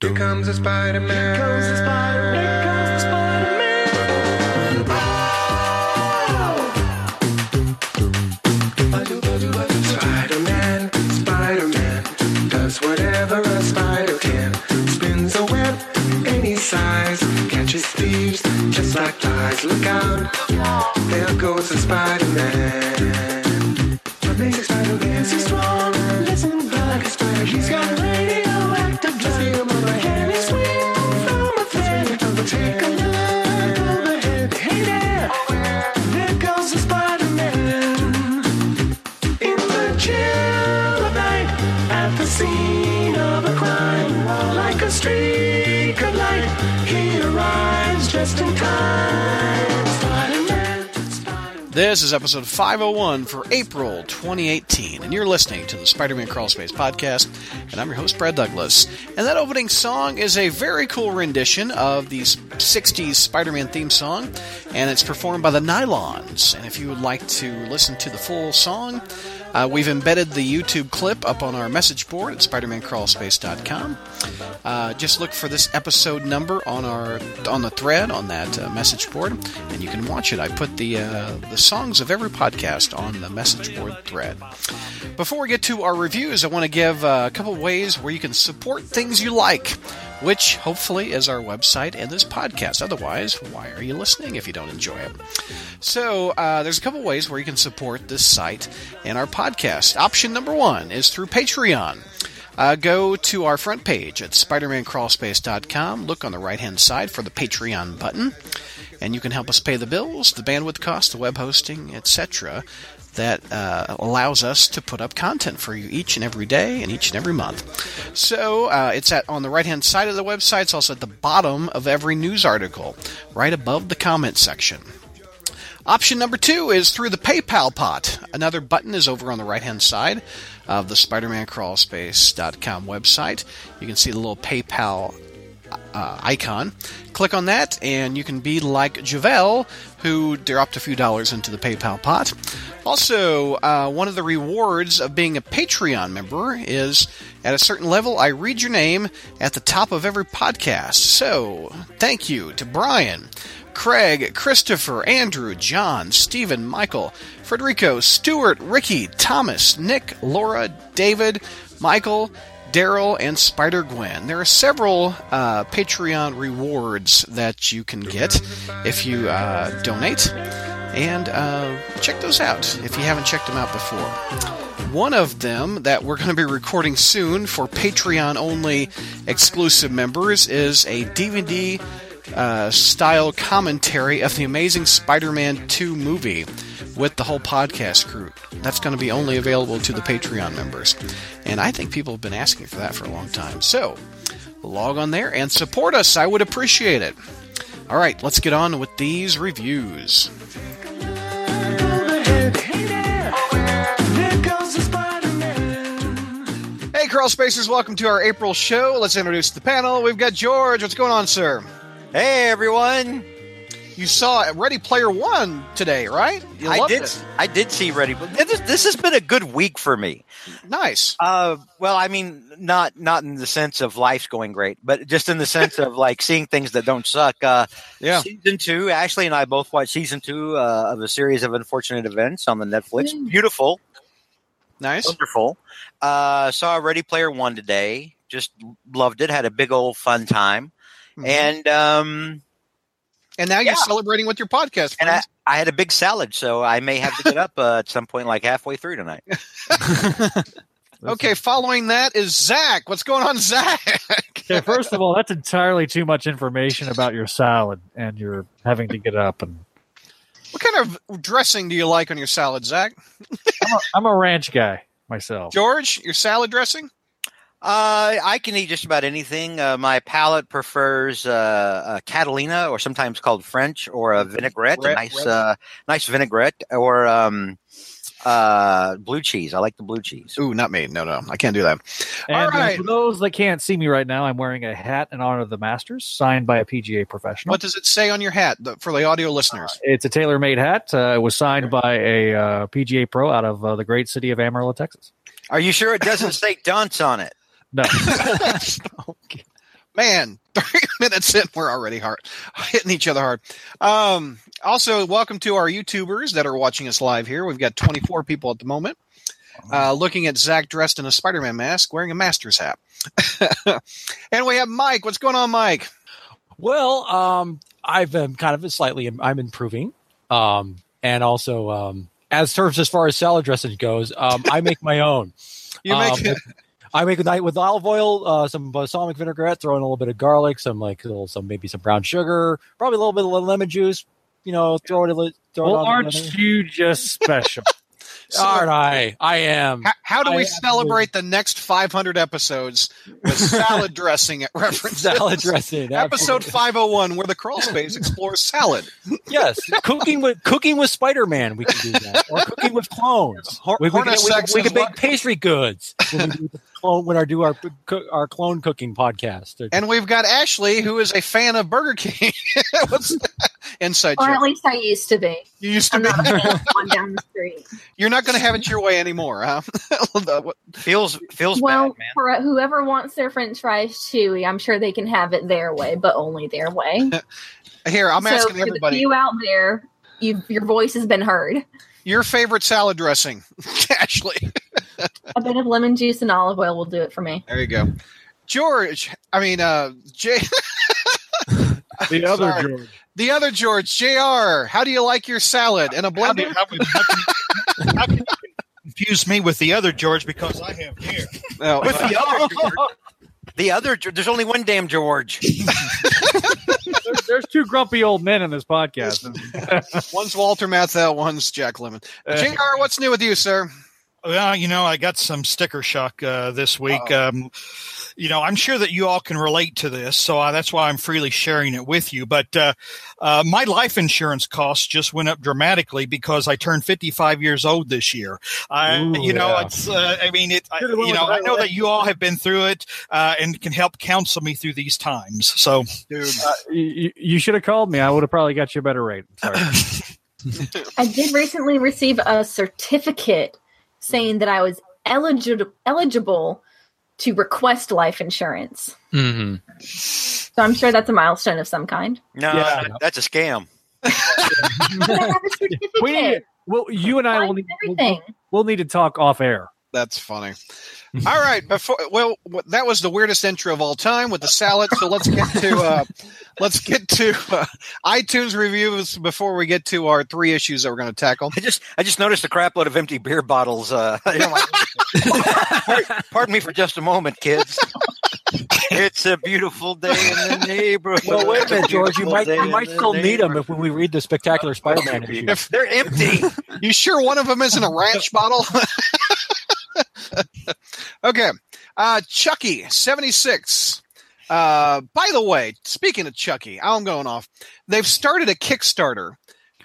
Here comes the Spider-Man. Here comes the Spider-Man. Here comes the Spider-Man. Spider-Man, Spider-Man does whatever a spider can. Spins a web any size, catches thieves just like flies. Look out, there goes the Spider-Man. Amazing Spider-Man, This is episode 501 for April 2018, and you're listening to the Spider Man Crawlspace podcast, and I'm your host, Brad Douglas. And that opening song is a very cool rendition of the 60s Spider Man theme song, and it's performed by the Nylons. And if you would like to listen to the full song, uh, we've embedded the YouTube clip up on our message board at SpiderManCrawlspace.com. Uh, just look for this episode number on our on the thread on that uh, message board, and you can watch it. I put the uh, the songs of every podcast on the message board thread. Before we get to our reviews, I want to give uh, a couple ways where you can support things you like, which hopefully is our website and this podcast. Otherwise, why are you listening if you don't enjoy it? So uh, there's a couple ways where you can support this site and our podcast. Option number one is through Patreon. Uh, go to our front page at SpiderManCrawlspace.com. Look on the right hand side for the Patreon button, and you can help us pay the bills, the bandwidth cost, the web hosting, etc. That uh, allows us to put up content for you each and every day and each and every month. So uh, it's at on the right hand side of the website. It's also at the bottom of every news article, right above the comment section. Option number two is through the PayPal pot. Another button is over on the right hand side of the SpiderManCrawlspace.com website. You can see the little PayPal uh, icon. Click on that, and you can be like Javel, who dropped a few dollars into the PayPal pot. Also, uh, one of the rewards of being a Patreon member is at a certain level, I read your name at the top of every podcast. So, thank you to Brian. Craig, Christopher, Andrew, John, Stephen, Michael, Federico, Stuart, Ricky, Thomas, Nick, Laura, David, Michael, Daryl, and Spider Gwen. There are several uh, Patreon rewards that you can get if you uh, donate, and uh, check those out if you haven't checked them out before. One of them that we're going to be recording soon for Patreon only exclusive members is a DVD uh, style commentary of the Amazing Spider Man 2 movie with the whole podcast crew. That's going to be only available to the Patreon members. And I think people have been asking for that for a long time. So log on there and support us. I would appreciate it. All right, let's get on with these reviews. Hey Crawl Spacers, welcome to our April show. Let's introduce the panel. We've got George. What's going on, sir? Hey everyone! You saw Ready Player One today, right? You I did. it. I did see Ready. but This, this has been a good week for me. Nice. Uh, well, I mean, not not in the sense of life's going great, but just in the sense of like seeing things that don't suck. Uh, Yeah. Season two. Ashley and I both watched season two uh, of a series of unfortunate events on the Netflix. Beautiful, Nice. wonderful. Uh, saw Ready Player One today. Just loved it. Had a big old fun time. Mhm. And um, And now you're celebrating with your podcast and I. I had a big salad, so I may have to get up uh, at some point, like halfway through tonight. okay, following that is Zach. What's going on, Zach? Okay, first of all, that's entirely too much information about your salad, and you're having to get up. And what kind of dressing do you like on your salad, Zach? I'm a, I'm a ranch guy myself. George, your salad dressing? Uh, I can eat just about anything. Uh, my palate prefers uh, a Catalina, or sometimes called French, or a vinaigrette, a nice, uh, nice vinaigrette, or um, uh, blue cheese. I like the blue cheese. Ooh, not me. No, no, I can't do that. And All uh, for those that can't see me right now, I'm wearing a hat in honor of the Masters, signed by a PGA professional. What does it say on your hat the- for the audio listeners? It's a tailor-made hat. Uh, it was signed by a uh, PGA pro out of uh, the great city of Amarillo, Texas. Are you sure it doesn't say dunce on it? No, Okay. Man, three minutes in, we're already hard hitting each other hard. Um, also, welcome to our YouTubers that are watching us live here. We've got 24 people at the moment. Uh, looking at Zach dressed in a Spider-Man mask, wearing a Master's hat. and we have Mike. What's going on, Mike? Well, um, I've been kind of slightly, I'm improving. Um, and also, um, as terms as far as salad dressing goes, um, I make my own. You make Um, I make a night with olive oil, uh, some balsamic vinaigrette, throw in a little bit of garlic, some like little, some maybe some brown sugar, probably a little bit of lemon juice. You know, throw it. Throw Well, it on aren't you just special? So- Aren't I? I am. How, how do I we absolutely- celebrate the next 500 episodes with salad dressing at reference? Salad dressing. Episode absolutely. 501, where the crawl space explores salad. Yes, cooking with cooking with Spider Man. We can do that, or cooking with clones. Hor- we, we, can, we, we can make pastry goods when we do clone when I do our our clone cooking podcast. And we've got Ashley, who is a fan of Burger King. What's inside Or at least I used to be. You used to I'm be. not one down the street. You're not going to have it your way anymore, huh? Feels feels Well, bad, man. for whoever wants their French fries chewy, I'm sure they can have it their way, but only their way. Here, I'm so asking for everybody the few out there, you your voice has been heard. your favorite salad dressing, Ashley. A bit of lemon juice and olive oil will do it for me. There you go, George. I mean, uh, Jay, The other Sorry. George. the other George, Jr. How do you like your salad in a How, do, blender? how, can- how can, how can you confuse me with the other George because I have hair? No, With the other George. The other there's only one damn George. There's, there's two grumpy old men in this podcast. one's Walter Matthau, one's Jack Lemmon. Uh, Jr. What's new with you, sir? Well, you know, I got some sticker shock uh, this week. Um, you know, I'm sure that you all can relate to this, so uh, that's why I'm freely sharing it with you. But uh, uh, my life insurance costs just went up dramatically because I turned 55 years old this year. I, Ooh, you know, yeah. it's. Uh, I mean, it. I, you know, I know that you all have been through it uh, and can help counsel me through these times. So, Dude, you, you should have called me. I would have probably got you a better rate. Sorry. I did recently receive a certificate saying that I was eligible eligible to request life insurance. Mm-hmm. So I'm sure that's a milestone of some kind. No, Yeah. that's a scam. But I have a we need, well, you and I will need, everything. we'll, we'll need to talk off air. That's funny. All right, before well, that was the weirdest intro of all time with the salad. So let's get to uh, let's get to uh, iTunes reviews before we get to our three issues that we're going to tackle. I just I just noticed a crap load of empty beer bottles. Uh, you know, pardon me for just a moment, kids. It's a beautiful day in the neighborhood. Well, wait a minute, George. You might you might still need them if when we read the spectacular Spider-Man issue. If They're empty. you sure one of them isn't a ranch bottle? Okay, uh, Chucky seventy six. Uh, by the way, speaking of Chucky, I'm going off. They've started a Kickstarter,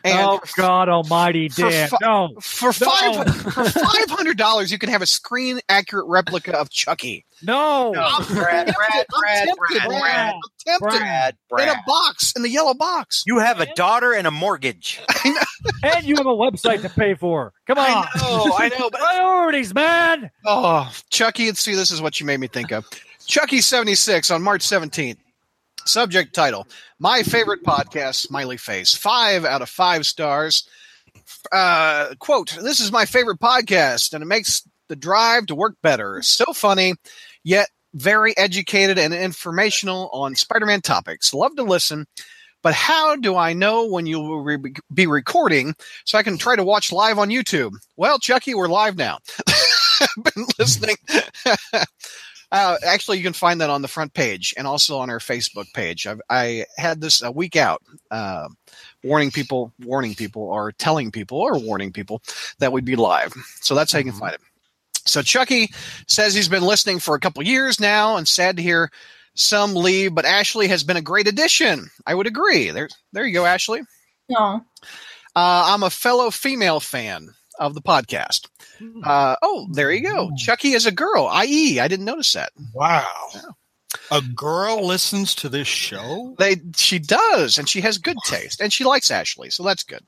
and oh God Almighty, for Dan! fu- no, for five for five hundred dollars, you can have a screen accurate replica of Chucky. no, Brad, Brad, Brad, I'm tempted, Brad. Brad, I'm tempted. Brad, In a box, in the yellow box. You have a daughter and a mortgage. and you have a website to pay for. Come on, I know, I know, but priorities, man. oh, Chucky, and see, this is what you made me think of. Chucky seventy six on March seventeenth. Subject title: My favorite podcast. Smiley face. Five out of five stars. Uh, quote: This is my favorite podcast, and it makes the drive to work better. So funny, yet very educated and informational on Spider-Man topics. Love to listen. But how do I know when you will re- be recording so I can try to watch live on YouTube? Well, Chucky, we're live now. Been listening. uh, actually, you can find that on the front page and also on our Facebook page. I've, I had this a week out, uh, warning people, warning people, or telling people, or warning people that we'd be live. So that's how you can find it. So Chucky says he's been listening for a couple years now, and sad to hear some leave. But Ashley has been a great addition. I would agree. There, there you go, Ashley. No. Uh, I'm a fellow female fan of the podcast. Uh, oh, there you go. Chucky is a girl. I.e., I didn't notice that. wow. A girl listens to this show? They, she does, and she has good taste, and she likes Ashley, so that's good.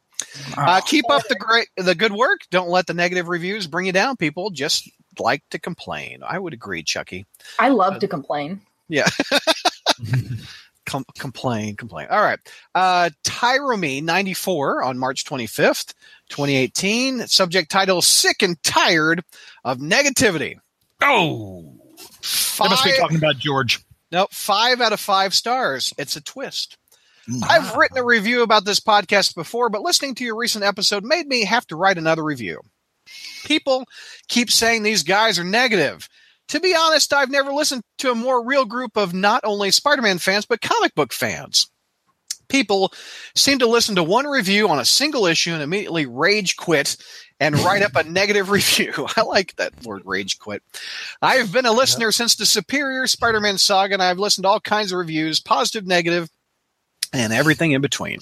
Uh, keep up the great, the good work. Don't let the negative reviews bring you down. People just like to complain. I would agree, Chucky. I love to complain. Yeah. Com- complain, complain. All right. Uh, Tyrome 94 on March 25th, 2018. Subject title Sick and Tired of Negativity. Oh, Five, must be talking about George. nope, five out of five stars. It's a twist. I've written a review about this podcast before, but listening to your recent episode made me have to write another review. People keep saying these guys are negative. To be honest, I've never listened to a more real group of not only Spider Man fans, but comic book fans. People seem to listen to one review on a single issue and immediately rage quit and write up a negative review. I like that word rage quit. I've been a listener since the Superior Spider Man saga, and I've listened to all kinds of reviews, positive, negative, and everything in between.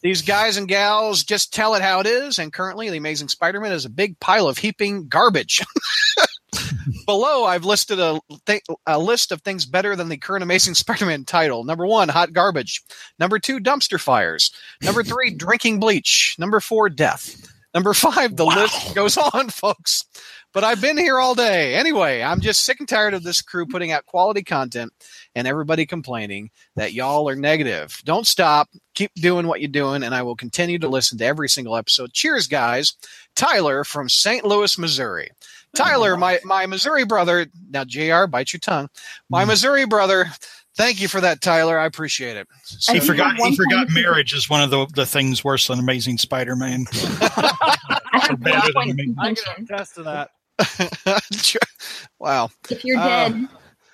These guys and gals just tell it how it is, and currently, The Amazing Spider Man is a big pile of heaping garbage. Below, I've listed a, th- a list of things better than the current Amazing Spider Man title. Number one, hot garbage. Number two, dumpster fires. Number three, drinking bleach. Number four, death. Number five, the list goes on, folks. But I've been here all day. Anyway, I'm just sick and tired of this crew putting out quality content and everybody complaining that y'all are negative. Don't stop. Keep doing what you're doing, and I will continue to listen to every single episode. Cheers, guys. Tyler from St. Louis, Missouri. Tyler, my, my Missouri brother. Now, JR, bite your tongue. My Missouri brother. Thank you for that, Tyler. I appreciate it. He forgot. He forgot marriage is one of the, the things worse than Amazing Spider-Man. I have better one than point me. of can attest to that. wow. If you're Uh, dead,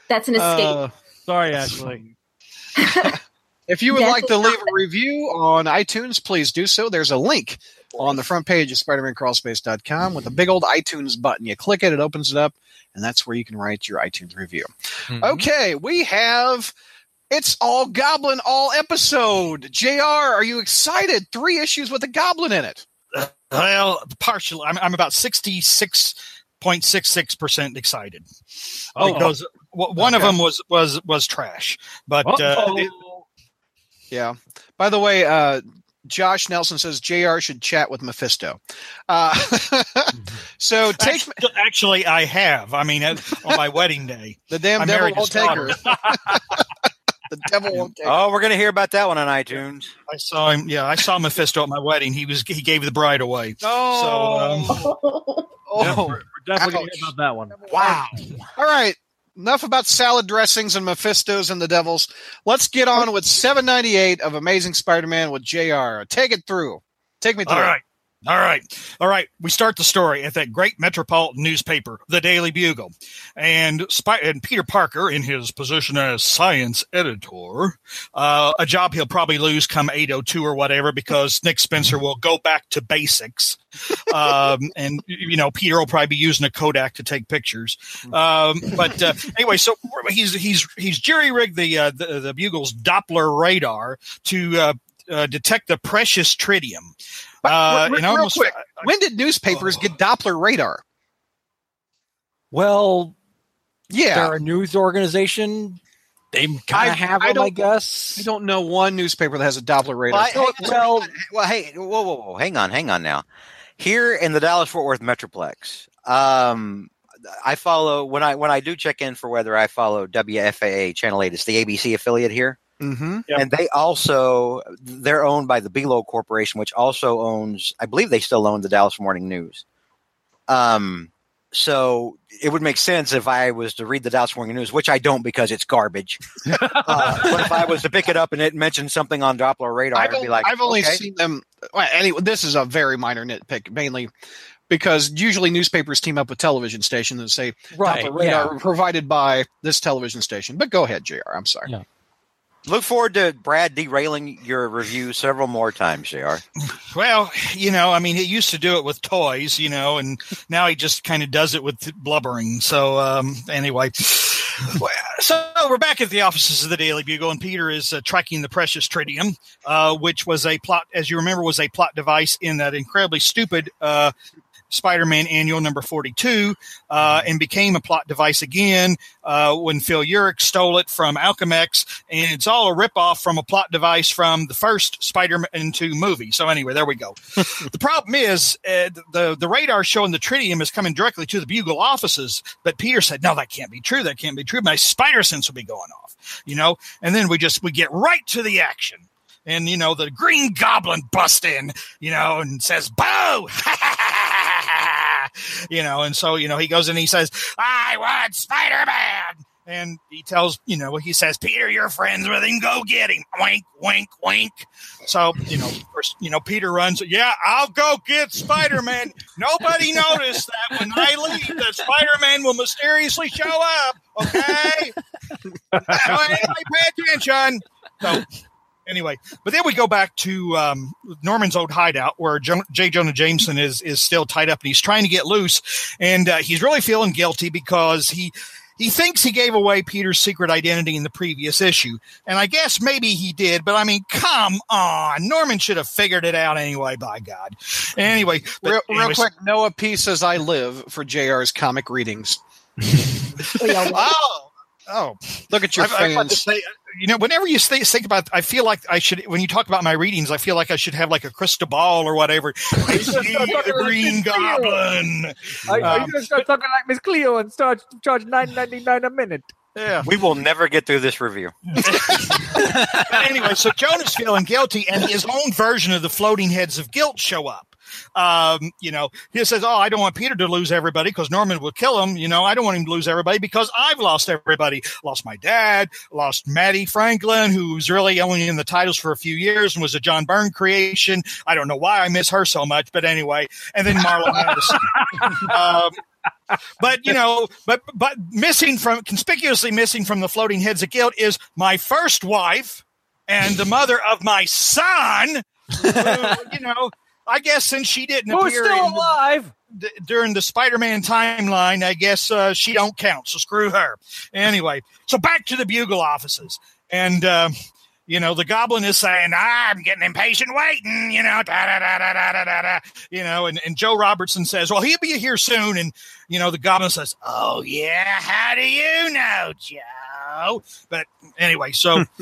that's an escape. Uh, Sorry, Ashley. If you would Yes, like to it's leave a review on iTunes, please do so. There's a link on the front page of SpidermanCrawlspace.com with a big old iTunes button. You click it, it opens it up, and that's where you can write your iTunes review. Okay, we have It's All Goblin All episode. JR, are you excited? Three issues with a goblin in it. Well, partially. I'm, I'm about sixty six point six six percent excited Oh. because w- one of them was was was trash, but uh, it- Yeah. By the way, uh, Josh Nelson says JR should chat with Mephisto. Uh, so take actually, actually, I have. I mean, on my wedding day. the damn I devil won't his take her. the devil won't take her. Oh, we're going to hear about that one on iTunes. I saw him. Yeah, I saw Mephisto at my wedding. He was he gave the bride away. Oh, um, oh. We're definitely going to hear about that one. wow. All right. Enough about salad dressings and Mephistos and the devils. Let's get on with 798 of Amazing Spider-Man with JR. Take it through. Take me through. All right. All right. All right. We start the story at that great metropolitan newspaper, the Daily Bugle. And, Spy- and Peter Parker, in his position as science editor, uh, a job he'll probably lose come 802 or whatever because Nick Spencer will go back to basics. Um, and, you know, Peter will probably be using a Kodak to take pictures. Um, but uh, anyway, so he's, he's, he's jury rigged the, uh, the, the Bugle's Doppler radar to, uh, uh, detect the precious tritium. Uh, Real- and real almost, quick, when did newspapers Oh. get Doppler radar? Well, Yeah. they're a news organization. They kind of have I them, I don't- guess. I don't know one newspaper that has a Doppler radar. Well, I- hey, well- well, hey, whoa, whoa, whoa, hang on, hang on now. Here in the Dallas Fort Worth Metroplex, um, I follow when I when I do check in for weather. I follow WFAA Channel Eight. It's the ABC affiliate here, mm-hmm. Yep. and they also they're owned by the Belo Corporation, which also owns. I believe they still own the Dallas Morning News. Um, so it would make sense if I was to read the Dallas Morning News, which I don't because it's garbage. uh, but if I was to pick it up and it mentioned something on Doppler radar, I've, I'd be like, I've only okay. seen them. Well, anyway, this is a very minor nitpick, mainly because usually newspapers team up with television stations and say right. Doppler radar provided by this television station. But go ahead, Jr. I'm sorry. Yeah. Look forward to Brad derailing your review several more times, Jr. well, you know, I mean, he used to do it with toys, you know, and now he just kind of does it with blubbering. So, um, anyway, so we're back at the offices of the Daily Bugle, and Peter is uh, tracking the precious tritium, uh, which was a plot, as you remember, was a plot device in that incredibly stupid uh, Spider-Man Annual number 42 uh, and became a plot device again uh, when Phil Urich stole it from Alchemax, and it's all a ripoff from a plot device from the first Spider-Man 2 movie. So anyway, there we go. the problem is uh, the the radar showing the tritium is coming directly to the Bugle offices, but Peter said, "No, that can't be true. That can't be true. My spider sense will be going off." You know, and then we just we get right to the action and you know the green goblin busts in you know and says boo you know and so you know he goes and he says i want spider-man. And he tells you know he says peter you're friends with him. Go get him. Wink wink wink. So you know course, you know peter runs yeah i'll go get spider-man. Nobody noticed that when i leave that spider-man will mysteriously show up okay? Pay attention. So anyway, but then we go back to um, Norman's old hideout where jo- J. Jonah Jameson is is still tied up and he's trying to get loose, and uh, he's really feeling guilty because he he thinks he gave away Peter's secret identity in the previous issue, and I guess maybe he did, but I mean, come on, Norman should have figured it out anyway. By God, anyway, but Real, real anyways- quick, Noah P says I live for JR's comic readings. Oh, oh, Look at your I, I to fans. say, you know, whenever you think, think about, I feel like I should. When you talk about my readings, I feel like I should have like a crystal ball or whatever. I see start talking the Green Miss Goblin. Are, are Um, you going to start talking like Miss Cleo and start charge nine ninety nine a minute? Yeah. We will never get through this review. Anyway, so Jonah's feeling guilty, and his own version of the floating heads of guilt show up. Um, you know, he says, "Oh, I don't want Peter to lose everybody because Norman will kill him. You know, I don't want him to lose everybody because I've lost everybody. Lost my dad, lost Mattie Franklin, who's really only in the titles for a few years and was a John Byrne creation. I don't know why I miss her so much, but anyway. And then Marla Madison. um, but you know, but but missing from conspicuously missing from the floating heads of guilt is my first wife and the mother of my son. who, you know, I guess since she didn't Who's appear still in the- alive? d- during the Spider-Man timeline, I guess uh, she don't count. So screw her. Anyway, so back to the Bugle offices, and uh, you know the Goblin is saying, "I'm getting impatient waiting," you know, da da da da da da da, da. you know, and, and Joe Robertson says, "Well, he'll be here soon," and you know the Goblin says, "Oh yeah, how do you know, Joe?" But anyway, so.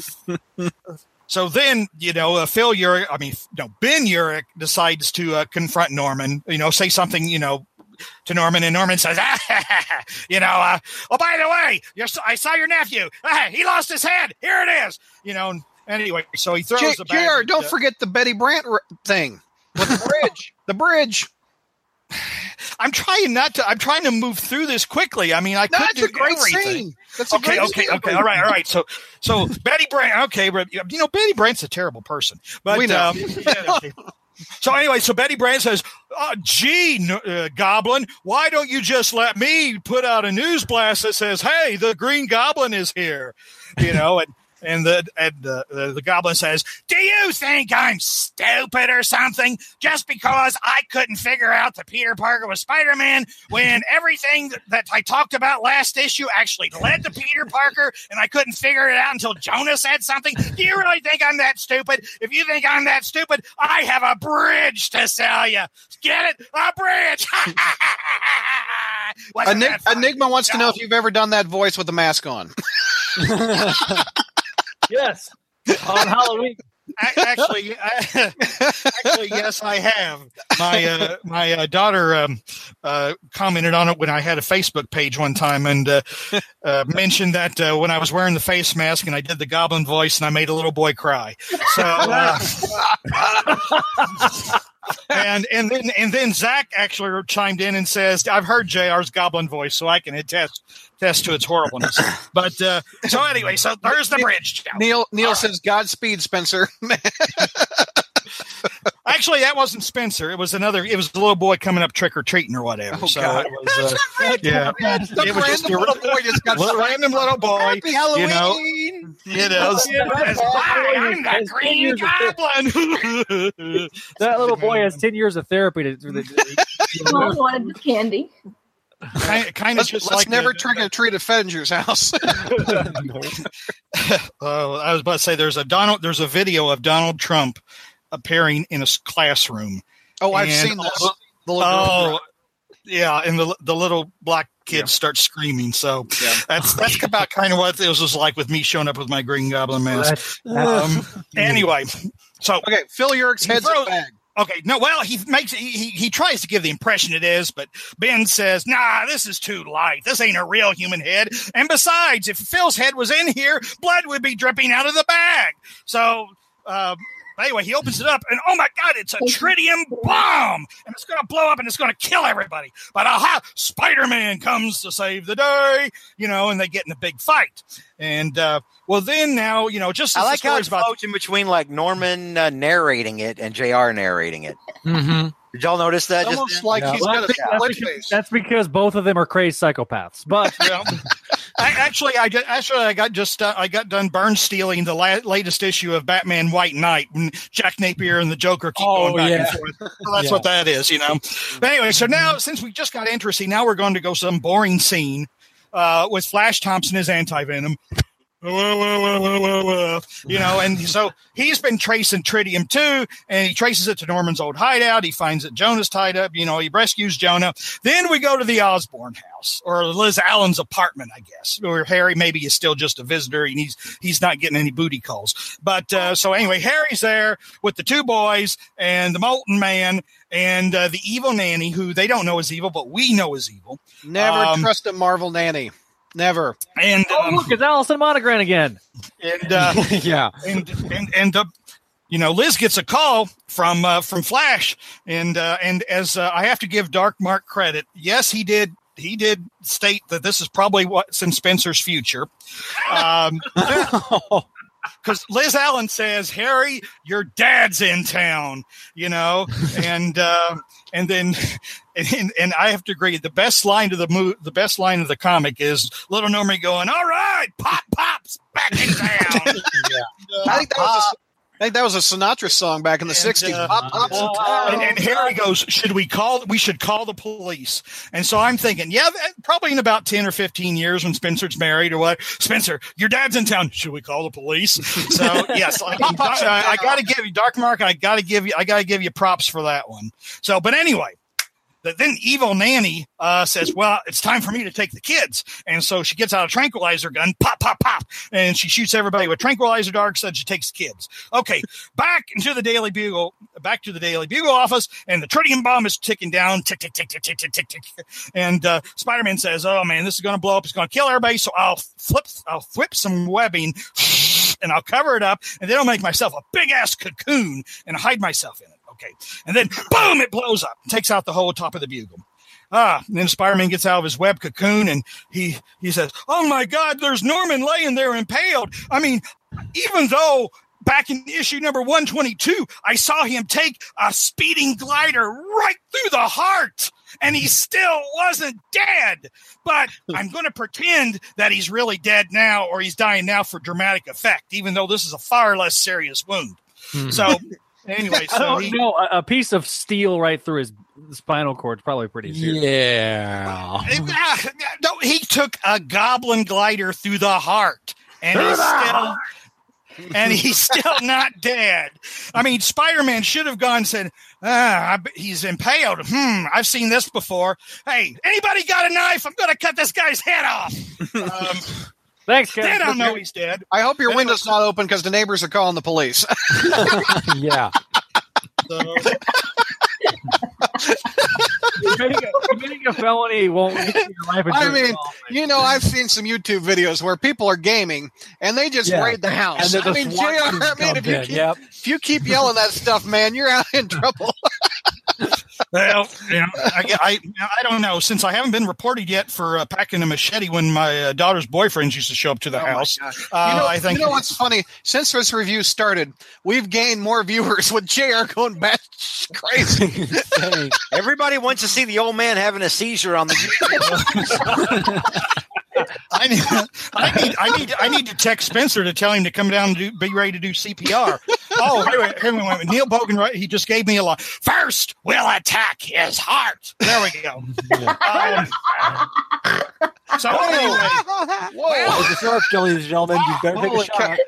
So then, you know, uh, Phil Urich, I mean, no, Ben Urich decides to uh, confront Norman, you know, say something, you know, to Norman, and Norman says, ah, you know, uh, oh, by the way, your, I saw your nephew. Ah, he lost his head. Here it is. You know, anyway, so he throws J- the bag. JR, don't forget the Betty Brant r- thing with the bridge. the bridge. I'm trying not to, I'm trying to move through this quickly. I mean, I No, could that's do a great everything. scene. That's a okay, great okay, scene. okay. All right, all right. So, so Betty Brant. Okay, but you know, Betty Brant's a terrible person. But We know. Um, yeah, okay. So anyway, so Betty Brant says, oh, "Gee, uh, Goblin, why don't you just let me put out a news blast that says, "Hey, the Green Goblin is here," you know?" And and the and the, the the Goblin says, "Do you think I'm stupid or something? Just because I couldn't figure out that Peter Parker was Spider Man when everything that I talked about last issue actually led to Peter Parker, and I couldn't figure it out until Jonah said something? Do you really think I'm that stupid? If you think I'm that stupid, I have a bridge to sell you. Get it? A bridge." Enig- Enigma wants to know if you've ever done that voice with the mask on. Yes. On Halloween. Actually, I, actually, yes, I have. My uh, my uh, daughter um, uh, commented on it when I had a Facebook page one time, and uh, uh, mentioned that uh, when I was wearing the face mask and I did the goblin voice, and I made a little boy cry. So. And and then and then Zach actually chimed in and says, "I've heard Jr's goblin voice, so I can attest attest to its horribleness." But uh, so anyway, so there's the bridge. Neil Neil All right. says, "Godspeed, Spencer." Actually, that wasn't Spencer. It was another. It was the little boy coming up trick or treating or whatever. Oh, so God. it was. Uh, yeah, the It was just a- little boy just got little random little boy. Happy Halloween. You know, you know. Yeah, I'm the Green years of ther- Goblin. That little boy has ten years of therapy to. to, to Mom wanted the candy. kind, kind of Let's, just let's like never trick or treat at Fenger's house. Uh, I was about to say there's a Donald. There's a video of Donald Trump appearing in a classroom. oh, I've And seen this. all The little. Oh, yeah, and the the little black kids start screaming. So Yeah. that's that's about kind of what it was like with me showing up with my Green Goblin mask. Um, anyway, so Okay, Phil Urich's He head's throws- bag. Okay, no, well, he makes he, he he tries to give the impression it is, but Ben says, "Nah, this is too light. This ain't a real human head. And besides, if Phil's head was in here, blood would be dripping out of the bag." So, uh, anyway, he opens it up, and oh my god, it's a tritium bomb, and it's going to blow up, and it's going to kill everybody. But aha, Spider-Man comes to save the day, you know, and they get in a big fight. And uh, well, then now, you know, just I as the like how it's about in between like Norman uh, narrating it and Jr. narrating it. Mm-hmm. Did y'all notice that? It's Just almost like Yeah. he's Well, got a that's, because, face. that's because both of them are crazed psychopaths. But Well, I, actually, I ju- actually I got just uh, I got done burn stealing the la- latest issue of Batman White Knight when Jack Napier and the Joker keep Oh, going back yeah. and forth. So that's Yeah. what that is, you know. But anyway, so now since we just got interesting, now we're going to go some boring scene uh, with Flash Thompson as Anti Venom. You know, and so he's been tracing tritium too, and he traces it to Norman's old hideout. He finds that Jonah's tied up. You know, he rescues Jonah. Then we go to the Osborn house or Liz Allen's apartment, I guess, where Harry maybe is still just a visitor and he's he's not getting any booty calls. But uh, so anyway, Harry's there with the two boys and the Molten Man and uh, the evil nanny, who they don't know is evil, but we know is evil. Never Um, trust a Marvel nanny. Never. And oh, um, look, it's Allison Mongrain again. and uh, yeah. and and and uh, you know Liz gets a call from uh, from Flash and uh, and as uh, I have to give Dark Mark credit yes he did he did state that this is probably what's in Spencer's future um because Liz Allen says Harry your dad's in town you know and uh, and then and, and I have to agree the best line of the mo- the best line of the comic is little Norman going all right pop pops back in town. Uh, I think that was a, I think that was a Sinatra song back in the And, '60s. uh, Pop, pops, and Oh, and, and Harry goes, "Should we call? We should call the police." And so I'm thinking, yeah, probably in about ten or fifteen years when Spencer's married or what. Spencer, your dad's in town. Should we call the police? So yes, I, I, I got to give you Dark Mark. I got to give you. I got to give you props for that one. So, but anyway. But then evil nanny uh, says, "Well, it's time for me to take the kids," and so she gets out a tranquilizer gun, pop, pop, pop, and she shoots everybody with tranquilizer darts. And she takes the kids. Okay, back into the Daily Bugle, back to the Daily Bugle office, and the tritium bomb is ticking down, tick, tick, tick, tick, tick, tick, tick, tick. And uh, Spider Man says, "Oh man, this is going to blow up. It's going to kill everybody." So I'll flip, I'll whip some webbing, and I'll cover it up, and then I'll make myself a big ass cocoon and hide myself in it. Okay, and then boom, it blows up, takes out the whole top of the bugle. Ah, and then Spider-Man gets out of his web cocoon and he he says, "Oh my God, there's Norman laying there impaled." I mean, even though back in issue number 122, I saw him take a speeding glider right through the heart, and he still wasn't dead. But I'm going to pretend that he's really dead now, or he's dying now for dramatic effect, even though this is a far less serious wound. So. Anyway, I so don't he, know. A, a piece of steel right through his spinal cord is probably pretty serious. Yeah. Ah, no, he took a goblin glider through the heart, and he's still, and he's still not dead. I mean, Spider-Man should have gone and said, "Ah, I he's impaled. Hmm, I've seen this before. Hey, anybody got a knife? I'm going to cut this guy's head off." Um, Thanks, they don't know he's dead. I hope your window's not open because the neighbors are calling the police. yeah. So, Committing a, committing a felony won't get you your life I mean, you know, I've seen some YouTube videos where people are gaming and they just Yeah. raid the house. And I mean, JR, I mean, if you, keep, Yep. if you keep yelling that stuff, man, you're out in trouble. Well, you know, I, I, I don't know. Since I haven't been reported yet for uh, packing a machete when my uh, daughter's boyfriends used to show up to the Oh house, uh, you know, I think you know what's funny? Since this review started, we've gained more viewers with JR going back crazy. Dang. Everybody wants to see the old man having a seizure on the. I need, I need, I need, I need to text Spencer to tell him to come down and do, be ready to do CPR. Oh, here, we- here we went. Neil Bogan, right? He just gave me a line. First, we'll attack his heart. There we go. Um, So anyway, Whoa! It's a snort, ladies and gentlemen. You better take a Holy shot.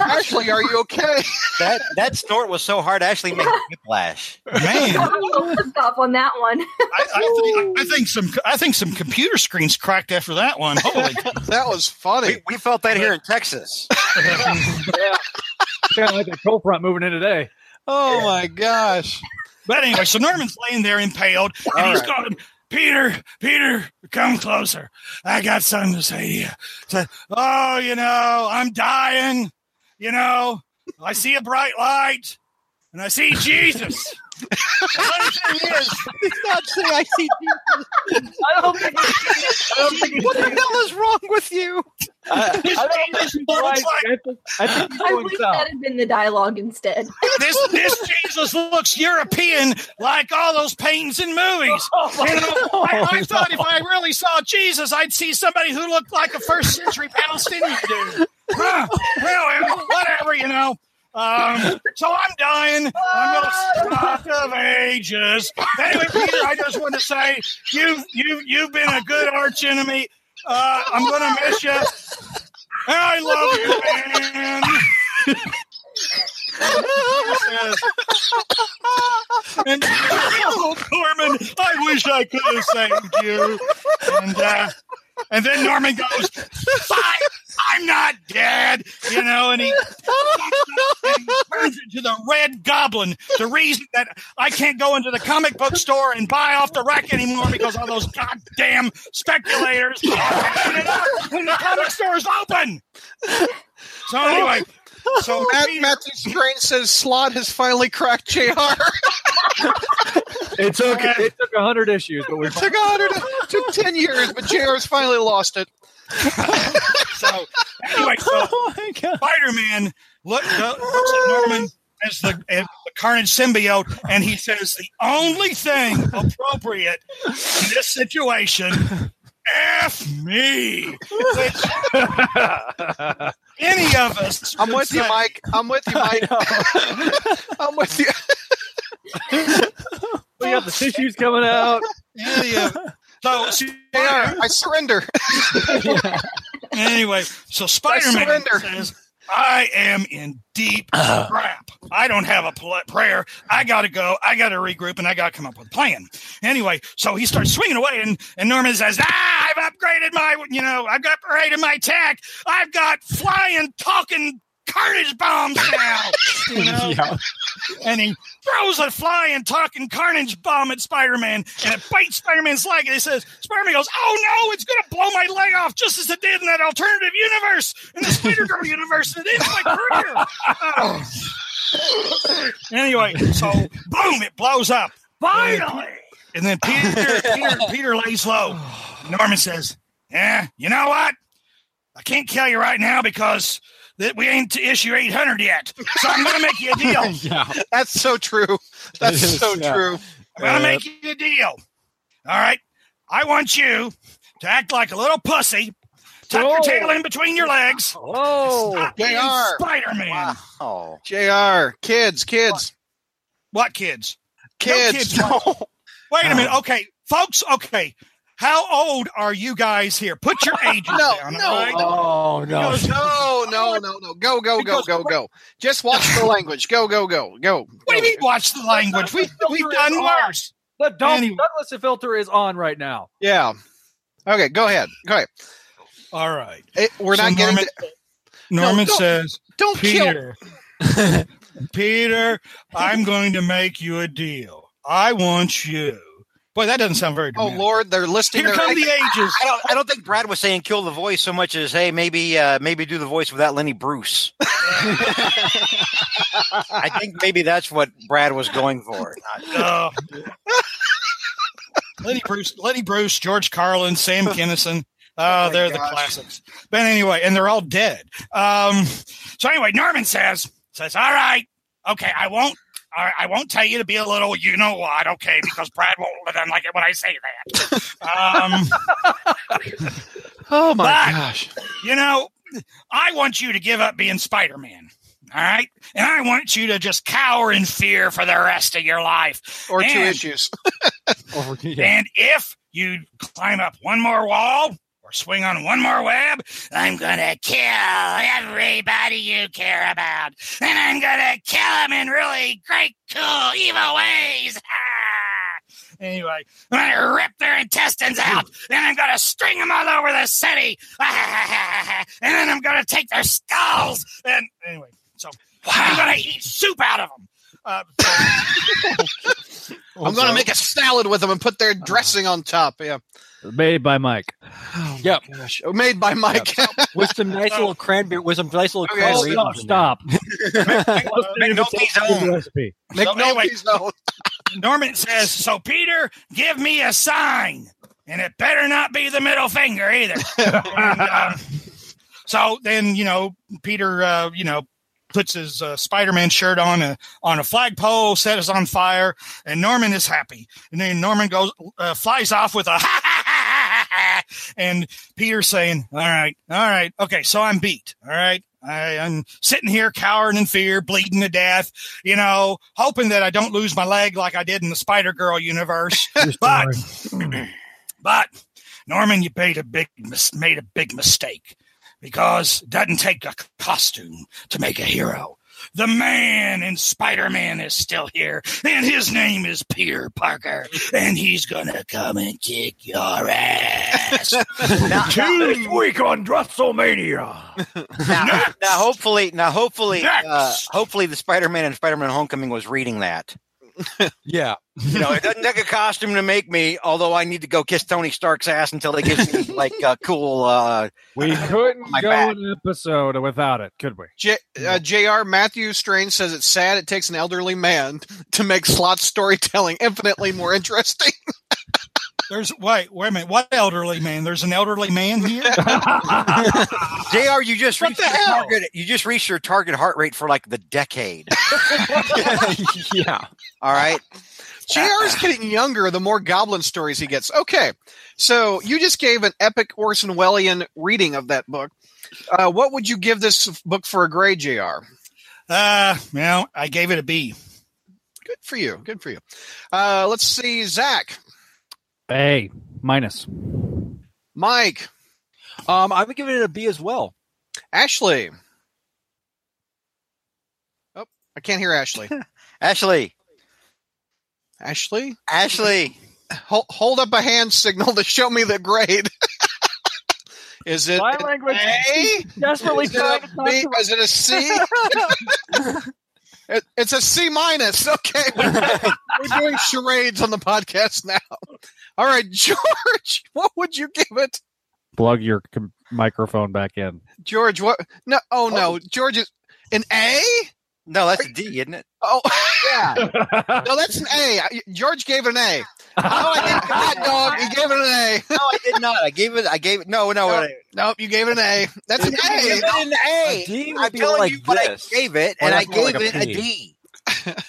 Ashley, are you okay? That that snort was so hard, Ashley made me whiplash. man, Stop on that one. I, I, think, I think some I think some computer screens cracked after that one. Holy That was funny. We, we felt that here in Texas. yeah. Kind of like the cold front moving in today. Oh my gosh! But anyway, so Norman's laying there impaled, and All he's right. going, Peter, Peter, come closer. I got something to say to you. Say, oh, you know, I'm dying. You know, I see a bright light, and I see Jesus. The funny thing is, He's not saying I see. I don't think. I don't think. What the hell is wrong with you? I, I don't think he's looks right. I think, I think he's I going wish south. that had been the dialogue instead. this this Jesus looks European, like all those paintings in movies. Oh you know, I, I thought if I really saw Jesus, I'd see somebody who looked like a first century Palestinian dude. Huh. Well, whatever, you know. Um, so I'm dying. I'm stop of ages. Anyway, Peter, I just want to say you've you've you've been a good arch enemy. Uh, I'm gonna miss you. I love you, man. and oh, Norman, I wish I could have saved you. And uh, and then Norman goes, "Fine, I'm not dead," you know, and he, he turns into the Red Goblin. The reason that I can't go into the comic book store and buy off the rack anymore because all those goddamn speculators when the comic store is open. So anyway. So Matt, Peter- Matthew Strange says Slott has finally cracked JR. It took it took hundred issues, but we took a hundred, took ten years, but JR's finally lost it. so anyway, so Oh! Spider Man look, looks at Norman as the, as the Carnage symbiote, and he says the only thing appropriate in this situation. F me, which any of us. I'm would with you. Mike. I'm with you, Mike. I'm with you. We got the tissues coming out. Yeah, of- So, JR, I surrender. anyway, so Spider Man says, I am in deep crap. I don't have a pl- prayer. I got to go. I got to regroup and I got to come up with a plan. Anyway, so he starts swinging away and, and Norman says, ah, I've upgraded my, you know, I've upgraded my tech. I've got flying, talking carnage bombs now. You know? Yeah. and he throws a flying, talking carnage bomb at Spider-Man, and it bites Spider-Man's leg. And he says, Spider-Man goes, "Oh no, it's going to blow my leg off, just as it did in that alternative universe, in the Spider-Girl universe. and It ends my career." Oh. Anyway, so boom, it blows up. Finally, and then Peter, Peter, Peter lays low. Norman says, "Yeah, you know what? I can't kill you right now because." That we ain't to issue 800 yet. So I'm going to make you a deal. yeah. That's so true. That's It is, so yeah. true. I'm gonna make you a deal. All right. I want you to act like a little pussy, tuck your Oh. tail in between your legs. Oh, Stop being JR. Spider-Man. Oh, JR, kids, kids, What kids? kids. kids. No. Wait a minute. Okay, folks. Okay. How old are you guys here? Put your ages No, down. no. all right? Oh no. Because- No, no, no, no. Go, go, go, Because- go, go. Just watch the language. Go, go, go, go. What do you mean? Watch the language. We, we've done worse. the Dal- Anyway. Douglas filter is on right now. Yeah. Okay, go ahead. Go ahead. All right. It, we're So not getting. Norman, to- Norman don't- says, don't kill. Peter, Peter, I'm going to make you a deal. I want you. Boy, that doesn't sound very Oh. Lord, they're listing. Here their- come the ages. I don't. I don't think Brad was saying kill the voice so much as hey, maybe uh, maybe do the voice without Lenny Bruce. I think maybe that's what Brad was going for. Not- Uh, Lenny Bruce, Lenny Bruce, George Carlin, Sam Kinison. Oh, my they're the classics. But anyway, and they're all dead. Um, so anyway, Norman says says, "All right, okay, I won't." All right, I won't tell you to be a little, you know what, okay, because Brad won't doesn't like it when I say that. Um, Oh my But- gosh. you know, I want you to give up being Spider Man. All right. And I want you to just cower in fear for the rest of your life. Or two issues. Over, yeah. And if you climb up one more wall or swing on one more web, I'm gonna kill everybody you care about, and I'm gonna kill them in really great, cool, evil ways. Ah! Anyway, I'm gonna rip their intestines out, and I'm gonna string them all over the city, and then I'm gonna take their skulls. And anyway, so I'm gonna eat soup out of them. Uh, so- I'm going to make a salad with them and put their dressing on top. Yeah. Made by Mike. Yep. Gosh. Made by Mike. with some nice little cranberry, with some nice little Okay, cranberry. Stop. stop. McNulty's own. recipe. Make So no anyway- Norman says, "So Peter, give me a sign, and it better not be the middle finger either." And, um, so then, you know, Peter, uh, you know, puts his uh, Spider-Man shirt on a on a flagpole, sets it on fire, and Norman is happy. And then Norman goes uh, flies off with a ha, and Peter saying, "All right, all right, okay, so I'm beat. All right." I, I'm sitting here cowering in fear, bleeding to death, you know, hoping that I don't lose my leg like I did in the Spider Girl universe. but, but Norman, you made a big made a big mistake because it doesn't take a costume to make a hero. The man in Spider Man is still here, and his name is Peter Parker, and he's gonna come and kick your ass. This week on Dressomania. Now, now hopefully, now hopefully, uh, hopefully, the Spider-Man and Spider-Man: Homecoming was reading that. Yeah. You know, it doesn't take a costume to make me. Although I need to go kiss Tony Stark's ass until they give me like a cool. Uh, We couldn't My go back. an episode without it, could we? J- uh, Jr. Matthew Strange says it's sad it takes an elderly man to make Slott storytelling infinitely more interesting. There's wait, wait a minute. What elderly man? There's an elderly man here. Jr. You just What reached the your hell? target. You just reached your target heart rate for like the decade. yeah. All right. Jr. is getting younger the more goblin stories he gets. Okay, so you just gave an epic Orson Welles reading of that book. Uh, what would you give this book for a grade, Jr.? Uh, well, I gave it a B. Good for you. Good for you. Uh, let's see, Zach, A minus. Mike, Um, I'm giving it a B as well. Ashley. Oh, I can't hear Ashley. Ashley. Ashley, Ashley. hold, hold up a hand signal to show me the grade. Is it Sign an language. A? Desperately Is it trying a to talk B? to Is it a C? It- it's a C minus. Okay, we're doing charades on the podcast now. All right, George, what would you give it? plug your com- microphone back in. George, what? No, oh no, oh. George is an A. No, that's a D, isn't it? Oh, Yeah. no, that's an A. I- George gave it an A. No, I didn't. Hot dog, you gave it an A. No, I did not. I gave it. I gave it. No, no. No, Nope, you gave it an A. That's an I gave A. it an A. A D would I'm be telling like you but I gave it, Well, and I gave like it a P. D.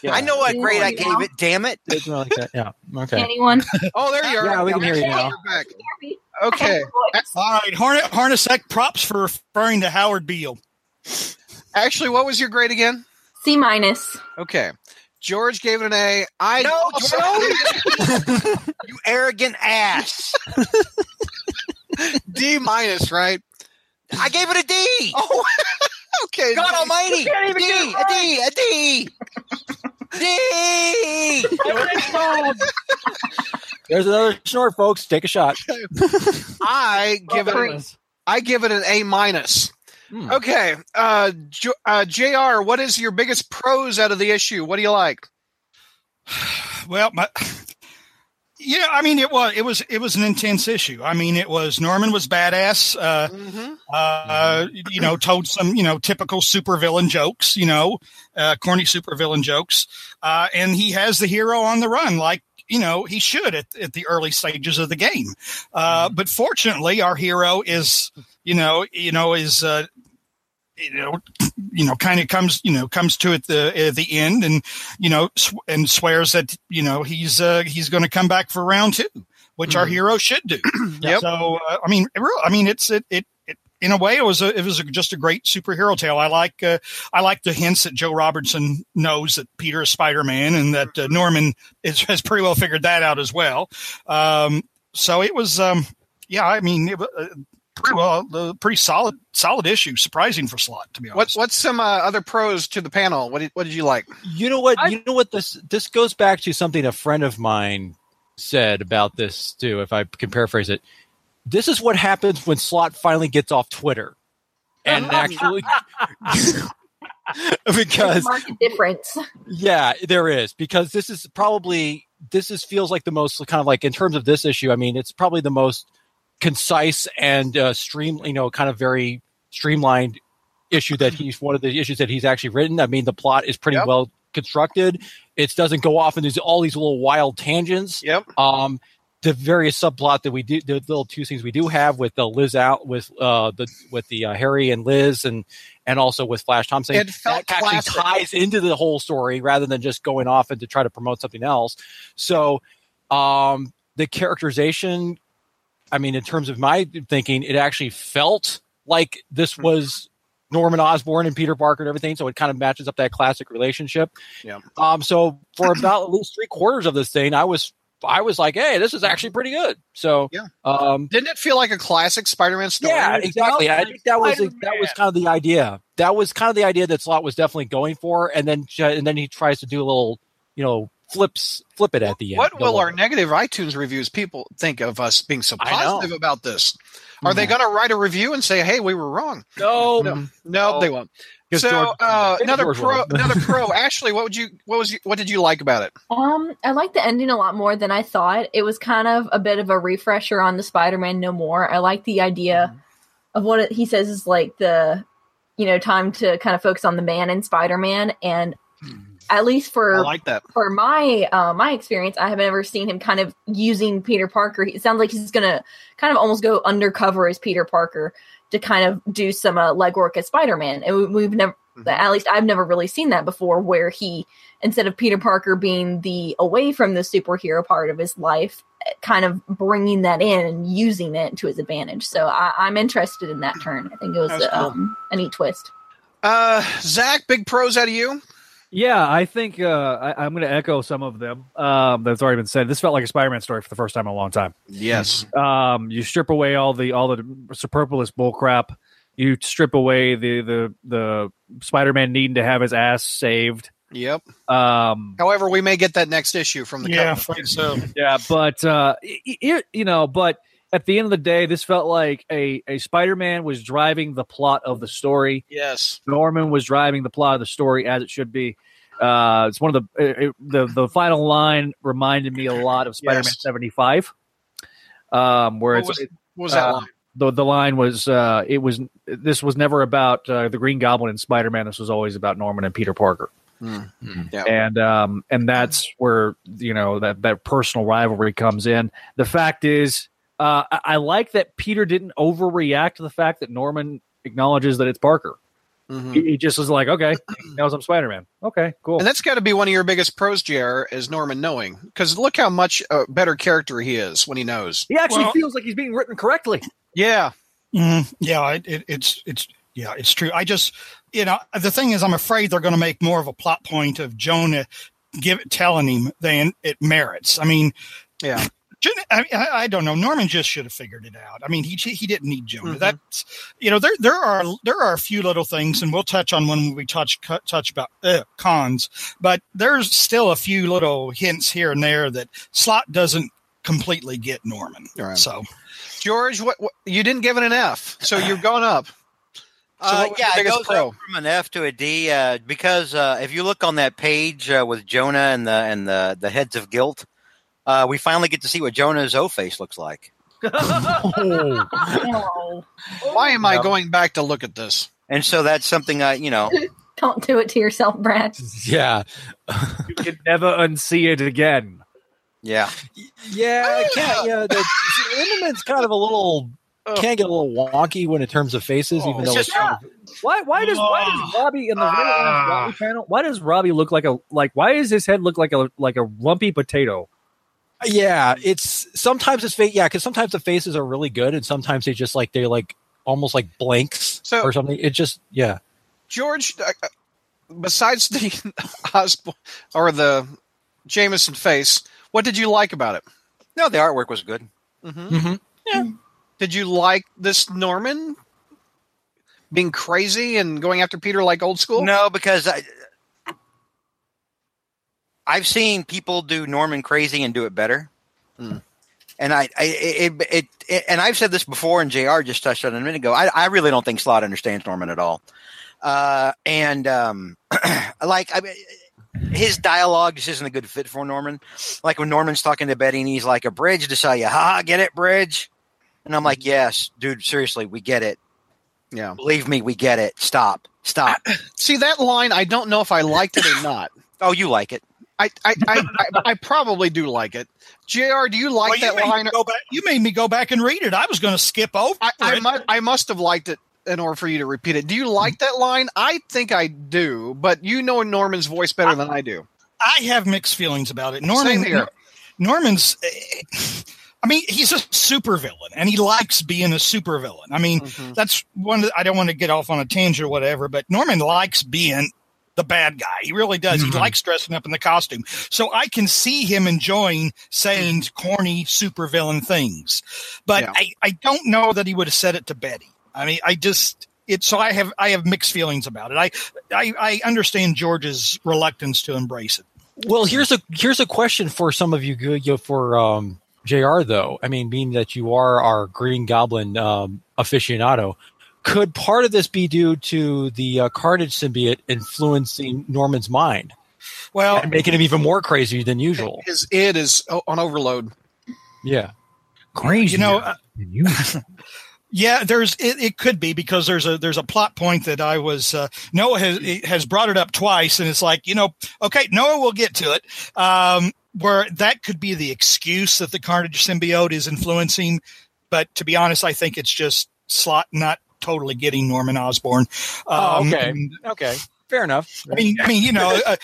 Yeah. I know what Yeah. grade I gave it. Damn it! It's more like that. Yeah. Okay. Anyone? Oh, there you are. Yeah, we can hear you now. You're back. I Okay. have a voice. All right, Hornet Hornacek props for referring to Howard Beale. Actually, what was your grade again? C minus. Okay. George gave it an A. I No, George. You arrogant ass! D minus, right? I gave it a D. Oh, okay. God Almighty! can't A even D, get a D, a D, D. There's another snort, folks. Take a shot. I give it. Great. I give it an A minus. Hmm. Okay. Uh, J- uh, Jr. What is your biggest pros out of the issue? What do you like? Well, my, yeah, I mean it was it was it was an intense issue. I mean it was Norman was badass. Uh, Mm-hmm. uh, you know, told some you know typical supervillain jokes. You know, uh, corny supervillain jokes, uh, and he has the hero on the run like. You know he should at, at the early stages of the game, uh, but fortunately, our hero is you know you know is uh, you know you know kind of comes you know comes to it the at the end and you know sw- and swears that you know he's uh, he's going to come back for round two, which our hero should do. Yep. So uh, I mean, real, I mean, it's it, it it in a way it was a, it was a, just a great superhero tale. I like uh, I like the hints that Joe Robertson knows that Peter is Spider Man and that uh, Norman is, has pretty well figured that out as well. Um, so it was. Um, yeah, I mean, it, uh, pretty well, uh, pretty solid, solid issue. Surprising for Slott, to be What, honest. what's some uh, other pros to the panel? What did, what did you like? You know what? I- you know what? This this goes back to something a friend of mine said about this too. If I can paraphrase it, this is what happens when Slott finally gets off Twitter and actually because difference. yeah, there is because this is probably this is feels like the most kind of like in terms of this issue. I mean, it's probably the most concise and uh, stream, you know, kind of very streamlined issue that he's one of the issues that he's actually written. I mean, the plot is pretty Yep. well constructed. It doesn't go off into all these little wild tangents. Yep. Um, the various subplot that we do, the little two things we do have with the Liz out with uh the with the uh, Harry and Liz and and also with Flash Thompson, It felt that actually classic. ties into the whole story rather than just going off and to try to promote something else. So, um, the characterization, I mean, in terms of my thinking, it actually felt like this Hmm. was Norman Osborn and Peter Parker and everything. So it kind of matches up that classic relationship. Yeah. Um. So for about at least three quarters of this thing, I was I was like, hey, this is actually pretty good. So Yeah. Um. Didn't it feel like a classic Spider-Man story? Yeah, exactly. I think that was that was kind of the idea. That was kind of the idea that Slott was definitely going for, and then and then he tries to do a little, you know, flips flip it at the end. What will our negative iTunes reviews people think of us being so positive about this? Are they going to write a review and say, "Hey, we were wrong"? no, No, no, No. they won't. So George- uh, another pro, will. another pro. Ashley, what would you, what was, you, what did you like about it? Um, I like the ending a lot more than I thought. It was kind of a bit of a refresher on the Spider-Man No More. I like the idea of what it, he says is like the, you know, time to kind of focus on the man in Spider-Man, and at least for I like that. for my uh, my experience, I have never seen him kind of using Peter Parker. It sounds like he's gonna kind of almost go undercover as Peter Parker to kind of do some uh, legwork as Spider Man. And we, we've never, Mhm. at least I've never really seen that before, where he instead of Peter Parker being the away from the superhero part of his life, kind of bringing that in and using it to his advantage. So I, I'm interested in that turn. I think it was cool. um, a neat twist. Uh, Zach, big pros out of you. Yeah, I think uh, I, I'm going to echo some of them um, that's already been said. This felt like a Spider-Man story for the first time in a long time. Yes. Um, you strip away all the all the superfluous bullcrap. You strip away the the the Spider-Man needing to have his ass saved. Yep. Um, However, we may get that next issue from the yeah, cover. afraid so. yeah, but uh, it, it, you know, but at the end of the day, this felt like a a Spider-Man was driving the plot of the story. Yes. Norman was driving the plot of the story as it should be. Uh, it's one of the it, it- the the final line reminded me a lot of Spider-Man Yes. seventy five, um, where What it's was, what was that uh, line? the the line was uh, it was this was never about uh, the Green Goblin and Spider Man. This was always about Norman and Peter Parker, Hmm. Yeah. and um, and that's where you know that that personal rivalry comes in. The fact is, uh, I, I like that Peter didn't overreact to the fact that Norman acknowledges that it's Parker. Mhm. He, he just was like, okay, he knows I'm Spider Man. Okay, cool. And that's got to be one of your biggest pros, JR, is Norman knowing. Because look how much a better character he is when he knows. he actually Well- feels like he's being written correctly. Yeah. Mm, yeah, it, it, it's it's yeah, it's true. I just you know the thing is, I'm afraid they're going to make more of a plot point of Jonah give telling him than it merits. I mean, Yeah. Jon- I, I I don't know. Norman just should have figured it out. I mean, he he didn't need Jonah. Mhm. That's you know there there are there are a few little things, and we'll touch on when we touch touch about uh, cons. But there's still a few little hints here and there that Slott doesn't completely get Norman. Right. So George, what, what you didn't give it an F, so you've gone up. So Uh, yeah, your it goes pro? up from an F to a D uh, because uh, if you look on that page uh, with Jonah and the and the the heads of guilt, uh, we finally get to see what Jonah's O face looks like, Oh, Why am I going back to look at this? and so that's something I you know don't do it to yourself, Brad. yeah, you can never unsee it again. yeah yeah, I can't. Yeah, the Lindeman's kind of a little can get a little wonky when in terms of faces, Oh, even it's though just- it's kind of, Why? Why does why does Robbie in the very last Ah. Robbie panel? Why does Robbie look like a like? Why does his head look like a like a lumpy potato? Yeah. It's sometimes it's fake. Yeah, because sometimes the faces are really good, and sometimes they just like they're like almost like blanks So- or something. It just yeah. George, uh, uh, besides the Osborn or the Jameson face, what did you like about it? no the artwork was good. hmm Mm-hmm. Yeah. Did you like this Norman being crazy and going after Peter like old school? No, because I, I've seen people do Norman crazy and do it better. Hmm. And I, I it, it, it, and I've said this before, and Jr. just touched on it a minute ago. I, I really don't think Slott understands Norman at all. Uh, and um, like I, his dialogue just isn't a good fit for Norman. Like when Norman's talking to Betty, and he's like, "A bridge to sell you, ha, get it, bridge." And I'm like, "Yes, dude, seriously, we get it. Yeah. Believe me, we get it. Stop, stop." See that line? I don't know if I liked it or not. Oh, you like it? I I, I, I, I probably do like it. Jr. Do you like Well, that made line? go back, you made me go back and read it. I was going to skip over I, I, it. I must have liked it in order for you to repeat it. Do you like that line? I think I do, but you know Norman's voice better than I do. I have mixed feelings about it. Norman, Same here. Norman's. I mean, he's a supervillain, and he likes being a supervillain. I mean, Mhm. that's one. I don't want to get off on a tangent or whatever, but Norman likes being the bad guy. He really does. He likes dressing up in the costume. So I can see him enjoying saying corny supervillain things, but Yeah. I, I don't know that he would have said it to Betty. I mean, I just it. So I have I have mixed feelings about it. I I, I understand George's reluctance to embrace it. Well, here's a here's a question for some of you, you know, for um, Jr. Though I mean, being that you are our Green Goblin um, aficionado, could part of this be due to the uh, Carnage symbiote influencing Norman's mind Well, and making him even more crazy than usual? His id is on overload. Yeah. Crazy. you know, uh, you Yeah, there's it, it could be because there's a there's a plot point that I was uh, Noah has has brought it up twice, and it's like you know, okay, Noah will get to it. Um, where that could be the excuse that the Carnage symbiote is influencing, but to be honest, I think it's just Slott not totally getting Norman Osborn. Oh, Um, okay. Okay. Fair enough. I mean, I mean, you know, uh,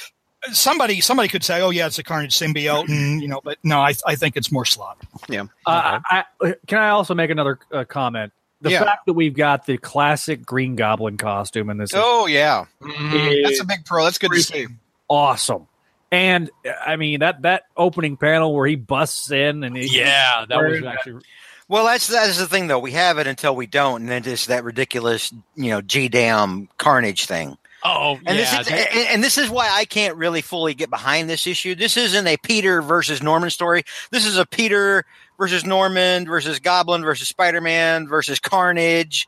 somebody somebody could say, "Oh, yeah, it's a Carnage symbiote," and you know, but no, I I think it's more Slott. Uh, I, can I also make another uh, comment? The Yeah. fact that we've got the classic Green Goblin costume in this Oh yeah, Mm-hmm. that's a big pro. That's good to see. awesome. And uh, I mean that that opening panel where he busts in and he, Yeah, that was Wearing actually Well, that's that's the thing, though. We have it until we don't, and then just that ridiculous, you know, G damn carnage thing. Oh, And yeah. this is and, and this is why I can't really fully get behind this issue. This isn't a Peter versus Norman story. This is a Peter versus Norman versus Goblin versus Spider Man versus Carnage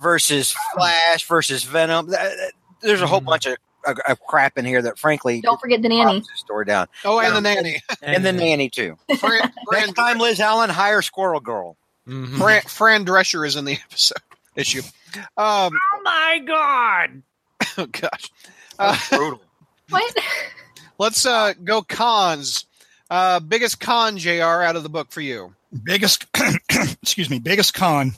versus Flash versus Venom. Th- th- There's a whole Mhm. bunch of, of, of crap in here that, frankly, Don't forget the nanny. bogs the story down. Oh, and the nanny, And the nanny too. Fran, Fran, Next time, Liz Allen, hire Squirrel Girl. Mhm. Fran, Fran Drescher is in the episode issue. Um, Oh my god! oh gosh, uh, Brutal. What? let's uh, go cons. Uh, biggest con, Jr. Out of the book for you. biggest excuse me biggest con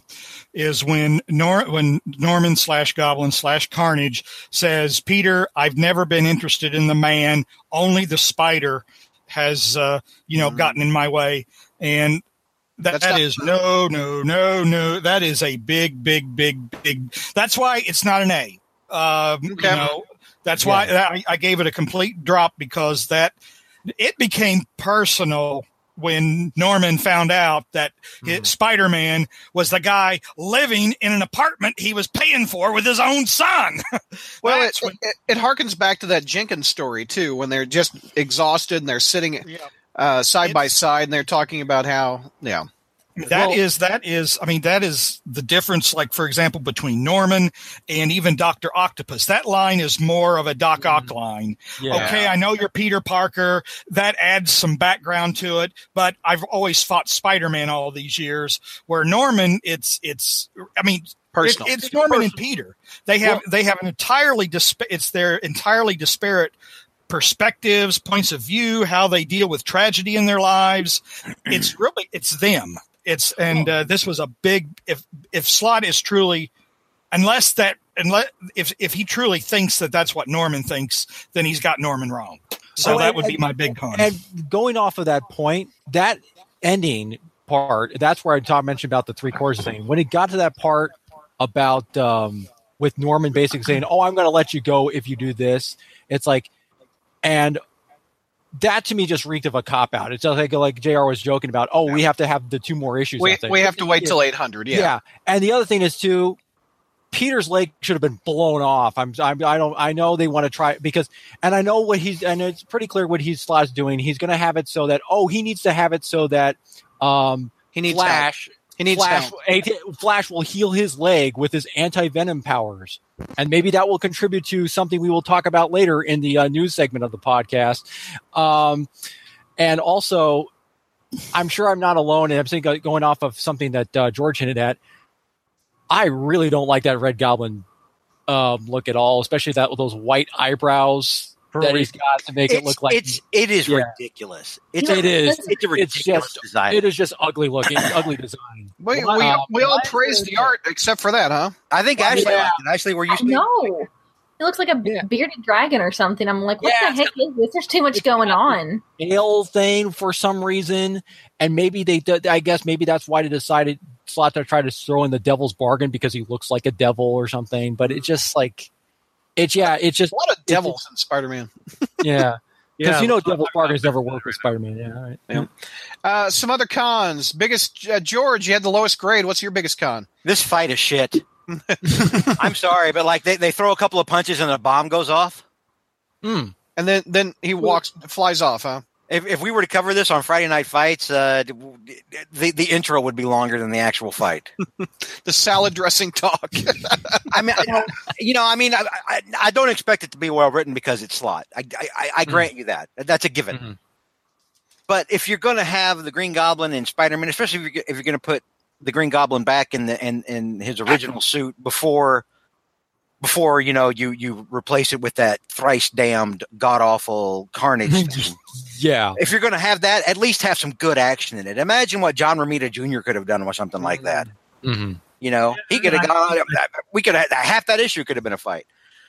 is when Nor when Norman slash Goblin slash Carnage says Peter I've never been interested in the man. Only the spider has uh, you know Mhm. gotten in my way. And that, that is no no no no. That is a big big big big that's why it's not an A. Um, you know that's why I, I gave it a complete drop because that it became personal when Norman found out that Mm-hmm. Spider Man was the guy living in an apartment he was paying for with his own son. Well, it, when- it, it harkens back to that Jenkins story too, when they're just exhausted and they're sitting uh, side by side and they're talking about how, yeah, That Well- is that is I mean that is the difference like for example between Norman and even Dr. Octopus. That line is more of a Doc mm-hmm. Ock line. Yeah. Okay, I know you're Peter Parker. That adds some background to it, but I've always fought Spider-Man all these years where Norman it's it's I mean it- it's Norman and Peter. They have they have an entirely it's their entirely disparate perspectives, points of view, how they deal with tragedy in their lives. It's really it's them. It's and uh, this was a big if if Slott is truly unless that unless if if he truly thinks that that's what Norman thinks, then he's got Norman wrong. So Oh, that and- would be my big con. And going off of that point, that ending part, that's where I talked mentioned about the three quarters thing. When it got to that part about um, with Norman basically saying, "Oh, I'm going to let you go if you do this," it's like, and that to me just reeked of a cop out. It's just like like Jr. was joking about. Oh, we have to have the two more issues. We, we have to wait till 800. yeah. Yeah. And the other thing is too, Peter's leg should have been blown off. I'm, I'm I don't I know they want to try because and I know what he's and it's pretty clear what he's Slott's doing. He's going to have it so that oh he needs to have it so that um He needs Flash He needs Flash help. Flash will heal his leg with his anti venom powers, and maybe that will contribute to something we will talk about later in the uh, news segment of the podcast. Um, and also, I'm sure I'm not alone, and I'm saying going off of something that uh, George hinted at. I really don't like that Red Goblin um, look at all, especially that with those white eyebrows that a he's got to make it It's, look like it's it is Yeah. ridiculous. It's it is. it's a It's just design. it is just ugly looking, ugly design. We, we, Wow. we all praise the art except for that, huh? I think Well, Ashley yeah. liked it. Ashley, were you? No. It looks like a Yeah. bearded dragon or something. I'm like, what Yeah, the heck is this? There's too much going on. ale thing for some reason, and maybe they. did- I guess maybe that's why they decided Slott to try to throw in the devil's bargain because he looks like a devil or something. But it just like, it's yeah, it's just A lot of devils in Spider Man. yeah, because Yeah, you know devil's bargains never work with Spider Man. Yeah, all right. Uh, some other cons. Biggest uh, George, you had the lowest grade. What's your biggest con? This fight is shit. I'm sorry, but like they, they throw a couple of punches and a bomb goes off. Hmm. And then then he walks, flies off, huh? If, if we were to cover this on Friday Night Fights, uh, the the intro would be longer than the actual fight. The salad dressing talk. I mean, I, you know, I mean, I, I, I don't expect it to be well written because it's Slott. I, I, I- I grant you that. That's a given. Mhm. But if you're going to have the Green Goblin and Spider Man, especially if you're, if you're going to put the Green Goblin back in the in, in his original suit before before you know you you replace it with that thrice damned god awful Carnage. yeah. if you're going to have that, at least have some good action in it. Imagine what John Romita Jr. could have done with something like mm-hmm. that. Mhm. You know, he could have gone. Uh, we could have uh, half that issue could have been a fight.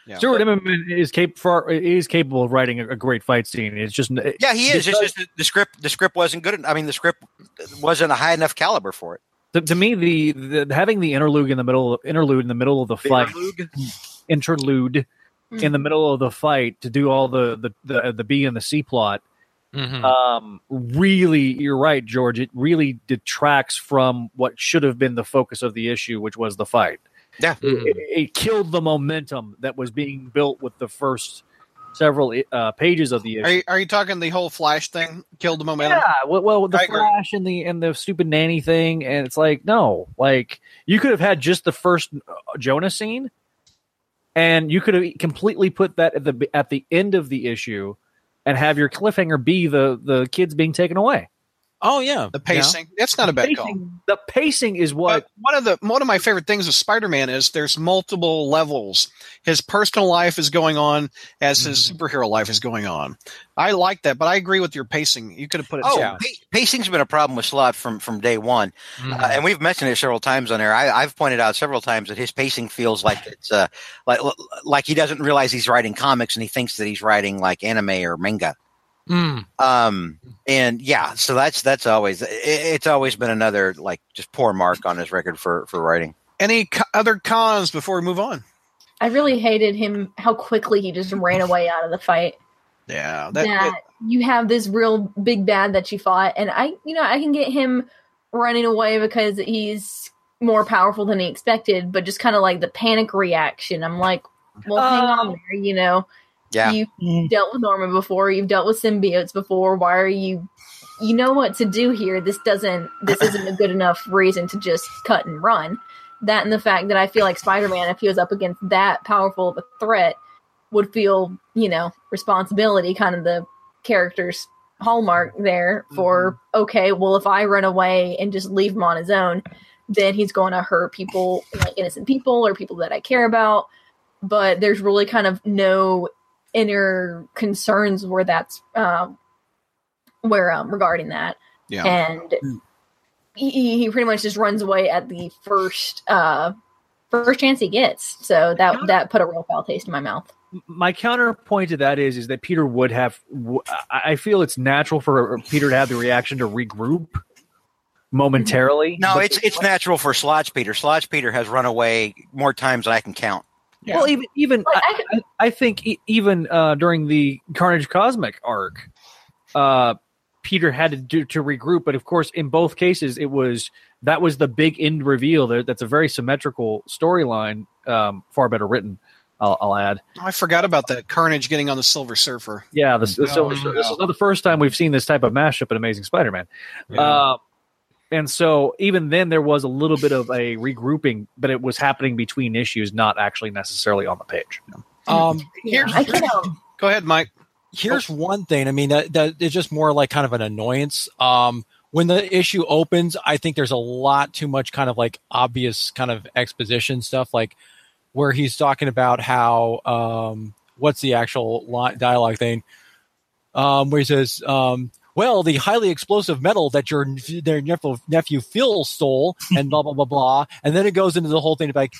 Yeah. Stuart Immonen is capable is capable of writing a, a great fight scene. It's just Yeah, he is. It's just the, the script. The script wasn't good. I mean, the script wasn't a high enough caliber for it. To, to me the, the having the interlude in the middle interlude in the middle of the fight interlude in the middle of the fight to do all the the the, the B and the C plot. Mhm. Um, really, you're right, George. It really detracts from what should have been the focus of the issue, which was the fight. Yeah. Mhm. It, it killed the momentum that was being built with the first several uh, pages of the issue. Are you, are you talking the whole Flash thing killed the momentum? Yeah, well, well the I agree. Flash and the and the stupid nanny thing, and it's like no, like you could have had just the first uh, Jonah scene, and you could have completely put that at the at the end of the issue, and have your cliffhanger be the the kids being taken away. Oh yeah, The pacing. That's not a bad call. The pacing is what But one of the one of my favorite things of Spider-Man is there's multiple levels. His personal life is going on as his Mm-hmm. superhero life is going on. I like that, but I agree with your pacing. You could have put it. Oh, yeah. pa- pacing's been a problem with Slott from from day one, Mm-hmm. uh, and we've mentioned it several times on air. I, I've pointed out several times that his pacing feels like it's uh like like he doesn't realize he's writing comics and he thinks that he's writing like anime or manga. Mm. Um, and yeah, so that's that's always it, it's always been another like just poor mark on his record for for writing. Any co- other cons before we move on? I really hated him how quickly he just ran away out of the fight. Yeah, That, that, you have this real big bad that you fought, and I, you know, I can get him running away because he's more powerful than he expected, but just kind of like the panic reaction. I'm like, well, hang on there, you know. Yeah. You've mm. dealt with Norman before. You've dealt with symbiotes before. Why are you? You know what to do here. This doesn't. This isn't a good enough reason to just cut and run. That and the fact that I feel like Spider-Man, if he was up against that powerful of a threat, would feel you know responsibility, kind of the character's hallmark there. For mm-hmm. okay, well, if I run away and just leave him on his own, then he's going to hurt people, like innocent people or people that I care about. But there's really kind of no inner concerns where that's um, where um, regarding that, yeah. and he, he pretty much just runs away at the first uh, first chance he gets. So that that put a real foul taste in my mouth. my counterpoint to that is is that Peter would have. w- I I feel it's natural for Peter to have the reaction to regroup momentarily. No, it's it's natural for Slotch Peter. Slotch Peter has run away more times than I can count. Well, even even Like, I, I, I- I think e- even uh, during the Carnage Cosmic arc, uh, Peter had to do to regroup. But of course, in both cases, it was that was the big end reveal. There, that's a very symmetrical storyline, um, far better written. I'll, I'll add. I forgot about that. Carnage getting on the Silver Surfer. Yeah, the, the Oh, Silver Surfer. This is not the first time we've seen this type of mashup in Amazing Spider-Man. Yeah. Uh, and so even then, there was a little bit of a regrouping, but it was happening between issues, not actually necessarily on the page. Um, Yeah, I can. Um, Go ahead, Mike. here's one thing. I mean, that, that is just more like kind of an annoyance. Um, when the issue opens, I think there's a lot too much kind of like obvious kind of exposition stuff, like where he's talking about how um, what's the actual line, dialogue thing, um, where he says, um, "Well, the highly explosive metal that your their nephew, nephew Phil stole," and blah blah blah blah, and then it goes into the whole thing of like.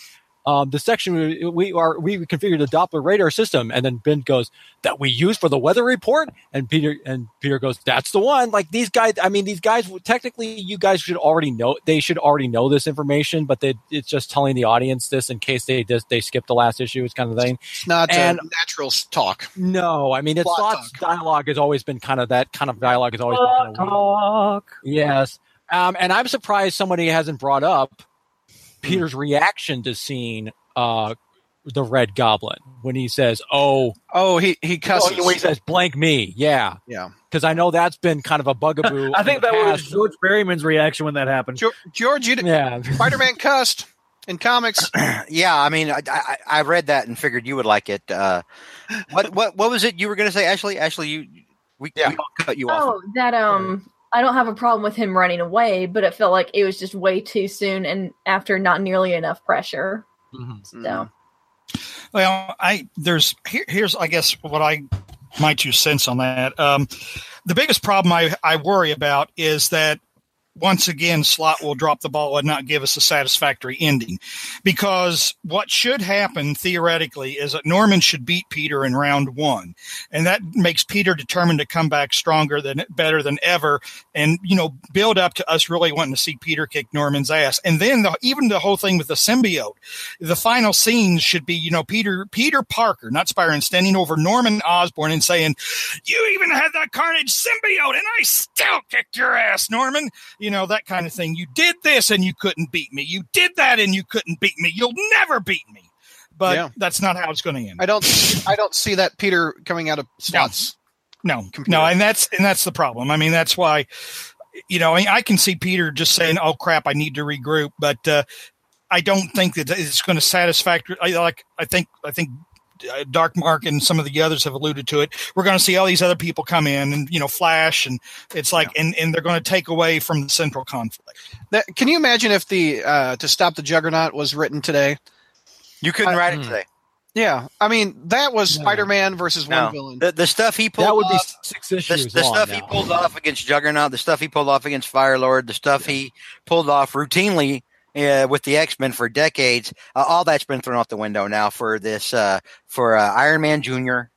Um, the section we, we are we configured the Doppler radar system, and then Ben goes that we use for the weather report, and Peter and Peter goes, "That's the one." Like these guys, I mean, these guys. Technically, you guys should already know. They should already know this information, but they, it's just telling the audience this in case they just they skip the last issue. It's kind of thing. It's not And- uh, natural talk. No, I mean, it's Plot thoughts dialogue has always been kind of that kind of dialogue has always been kind of weird. Talk. Yes. Um, and I'm surprised somebody hasn't brought up Peter's reaction to seeing uh, the Red Goblin when he says, "Oh, Oh, he he cusses. oh," when he says blank me," yeah, yeah. because I know that's been kind of a bugaboo. I think the that was. George Berryman's reaction when that happened. George, George you yeah. Spider-Man cussed in comics. Yeah, I mean, I, I, I read that and figured you would like it. Uh, what what what was it you were going to say, Ashley? Ashley, you we, Yeah. we cut you off. oh, that um, I don't have a problem with him running away, but it felt like it was just way too soon and after not nearly enough pressure. Mhm. So Well, I there's here, here's I guess what I my two cents on that. Um, the biggest problem I I worry about is that once again Slott will drop the ball and not give us a satisfactory ending, because what should happen theoretically is that Norman should beat Peter in round one, and that makes Peter determined to come back stronger than better than ever, and you know build up to us really wanting to see Peter kick Norman's ass, and then the, even the whole thing with the symbiote the final scenes should be, you know, Peter Peter Parker, not Spider-Man, standing over Norman Osborn and saying, "You even had that Carnage symbiote, and I still kicked your ass, Norman." Know that kind of thing. You did this and you couldn't beat me. You did that and you couldn't beat me. You'll never beat me. But Yeah. that's not how it's going to end. I don't I don't see that Peter coming out of Slott's. No, computer. no, and that's and that's the problem. I mean, that's why, you know, I, I can see Peter just saying, "Oh crap, I need to regroup," but uh, I don't think that it's going to satisfactory. I, like I think I think Dark Mark and some of the others have alluded to it. We're going to see all these other people come in and you know Flash, and it's like and and they're going to take away from the central conflict. That, can you imagine if the uh, to stop the Juggernaut was written today? You couldn't write it hmm. today. Yeah, I mean that was No. Spider-Man versus No. one villain. The, the stuff he pulled That would be off, six the, issues the long stuff he pulled off against Juggernaut, the stuff he pulled off against Firelord, the stuff he pulled off routinely uh, with the X Men for decades. Uh, all that's been thrown out the window now for this uh, for uh, Iron Man Junior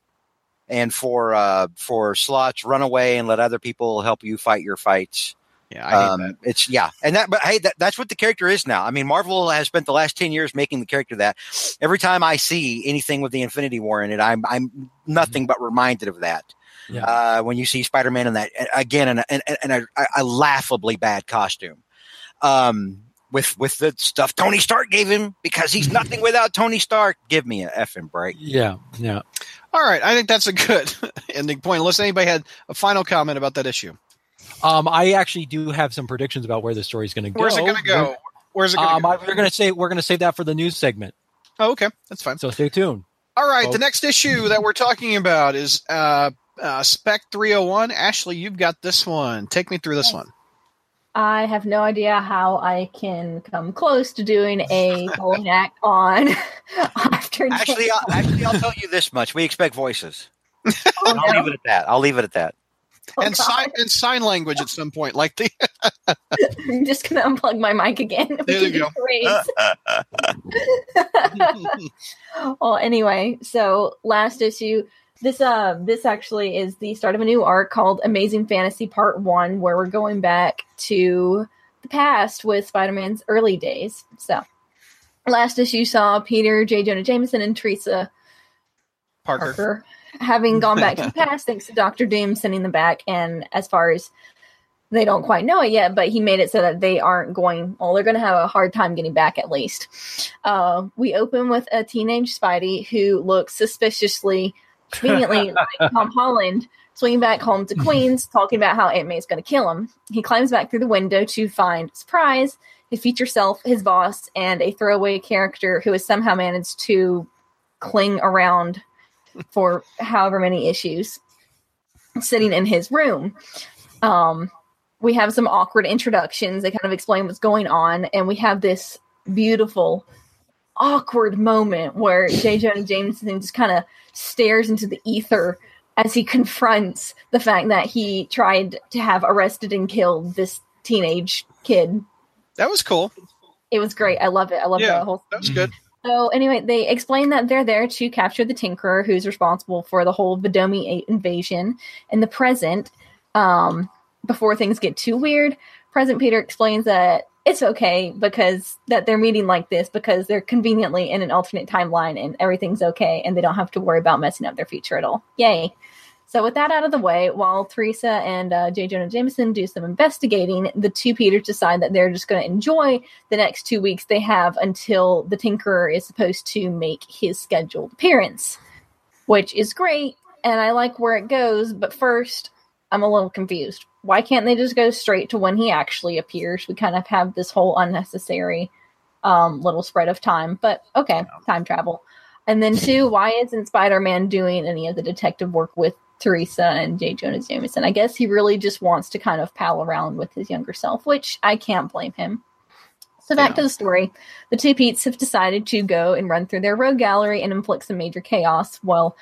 and for uh, for Slott's run away and let other people help you fight your fights. yeah, I Um, that. it's yeah, and that but hey, that, that's what the character is now. I mean, Marvel has spent the last ten years making the character that. Every time I see anything with the Infinity War in it, I'm I'm nothing but reminded of that. Yeah. Uh, when you see Spider Man in that again in a, in, in a, a laughably bad costume, um, with with the stuff Tony Stark gave him because he's nothing without Tony Stark. Give me a effing break. Yeah, yeah. All right, I think that's a good ending point. Unless anybody had a final comment about that issue. Um, I actually do have some predictions about where the story's going to go. Where's it going to go? Where's it going Um, to I, go? we're going to say we're going to save that for the news segment. oh, okay, that's fine. So stay tuned. All right, Oh. the next issue that we're talking about is uh, uh, Spec 301. Ashley, you've got this one. Take me through this one. I have no idea how I can come close to doing a bowling act on after Actually, I'll, actually, I'll tell you this much: we expect voices. Oh, I'll leave it at that. I'll leave it at that. Oh, and God. sign and sign language at some point, like the I'm just gonna unplug my mic again. There you go. well, anyway, so last issue. This uh this actually is the start of a new arc called Amazing Fantasy Part One, where we're going back to the past with Spider-Man's early days. So last issue saw Peter, J. Jonah Jameson, and Teresa Parker. Parker, having gone back to the past thanks to Doctor Doom sending them back. And as far as they don't quite know it yet, but he made it so that they aren't going. Well, they're going to have a hard time getting back at least. Uh, we open with a teenage Spidey who looks suspiciously, conveniently like Tom Holland. Swinging back home to Queens, talking about how Aunt May's going to kill him. He climbs back through the window to find surprise his future self, his boss, and a throwaway character who has somehow managed to cling around for however many issues sitting in his room. Um, we have some awkward introductions. They kind of explain what's going on, and we have this beautiful, awkward moment where J. Jonah Jameson just kind of stares into the ether as he confronts the fact that he tried to have arrested and killed this teenage kid. That was cool. It was great. I love it. I love Yeah, the whole that was good. so anyway, they explain that they're there to capture the Tinkerer, who's responsible for the whole Vidomi invasion in the present. Um, before things get too weird, President Peter explains that it's okay because that they're meeting like this because they're conveniently in an alternate timeline and everything's okay and they don't have to worry about messing up their future at all. Yay! So with that out of the way, while Teresa and uh, J. Jonah Jameson do some investigating, the two Peters decide that they're just going to enjoy the next two weeks they have until the Tinkerer is supposed to make his scheduled appearance, which is great, and I like where it goes. But first, I'm a little confused. Why can't they just go straight to when he actually appears? We kind of have this whole unnecessary um, little spread of time, but okay, time travel. And then two, why isn't Spider-Man doing any of the detective work with Teresa and J. Jonah Jameson? I guess he really just wants to kind of pal around with his younger self, which I can't blame him. So back to the story. The two Pete's have decided to go and run through their rogue gallery and inflict some major chaos. Well,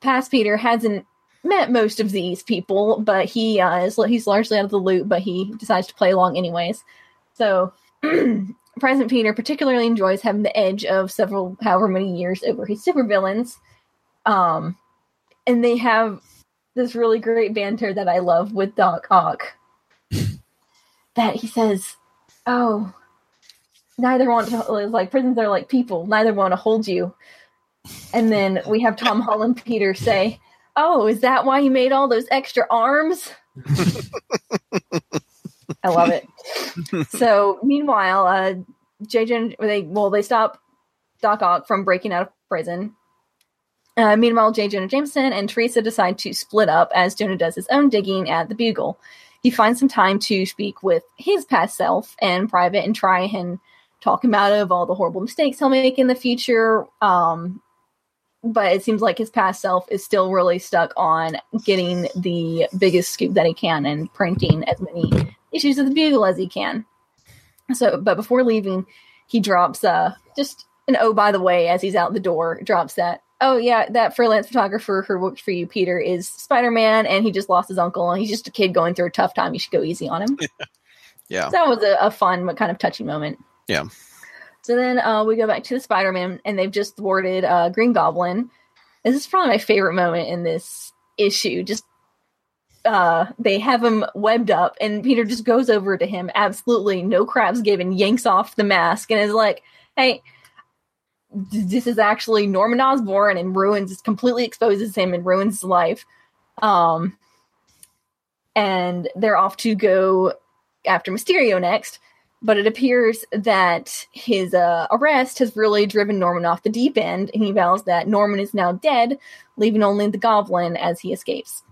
past Peter hasn't met most of these people, but he uh, is he's largely out of the loop, but he decides to play along anyways. So President Peter particularly enjoys having the edge of several however many years over his supervillains. Um and they have this really great banter that I love with Doc Ock. that he says, "Oh, neither want to it's like prisons are like people, neither want to hold you." And then we have Tom Holland Peter say, "Oh, is that why you made all those extra arms?" I love it. so, meanwhile, uh, JJ, they well, they stop Doc Ock from breaking out of prison. Uh, meanwhile, J. Jonah Jameson and Teresa decide to split up as Jonah does his own digging at the Bugle. He finds some time to speak with his past self and private and try and talk him out of all the horrible mistakes he'll make in the future. Um, but it seems like his past self is still really stuck on getting the biggest scoop that he can and printing as many issues of the Bugle as he can. So, but before leaving, he drops uh just an oh by the way as he's out the door drops that oh yeah that freelance photographer who works for you Peter is Spider Man and he just lost his uncle and he's just a kid going through a tough time. You should go easy on him. Yeah. So that was a, a fun but kind of touching moment. Yeah. So then uh, we go back to the Spider Man and they've just thwarted uh, Green Goblin. This is probably my favorite moment in this issue. Just uh they have him webbed up and Peter just goes over to him absolutely no crabs given yanks off the mask and is like hey this is actually Norman Osborn and ruins completely exposes him and ruins his life um and they're off to go after Mysterio next but it appears that his uh, arrest has really driven Norman off the deep end and he vows that Norman is now dead leaving only the goblin as he escapes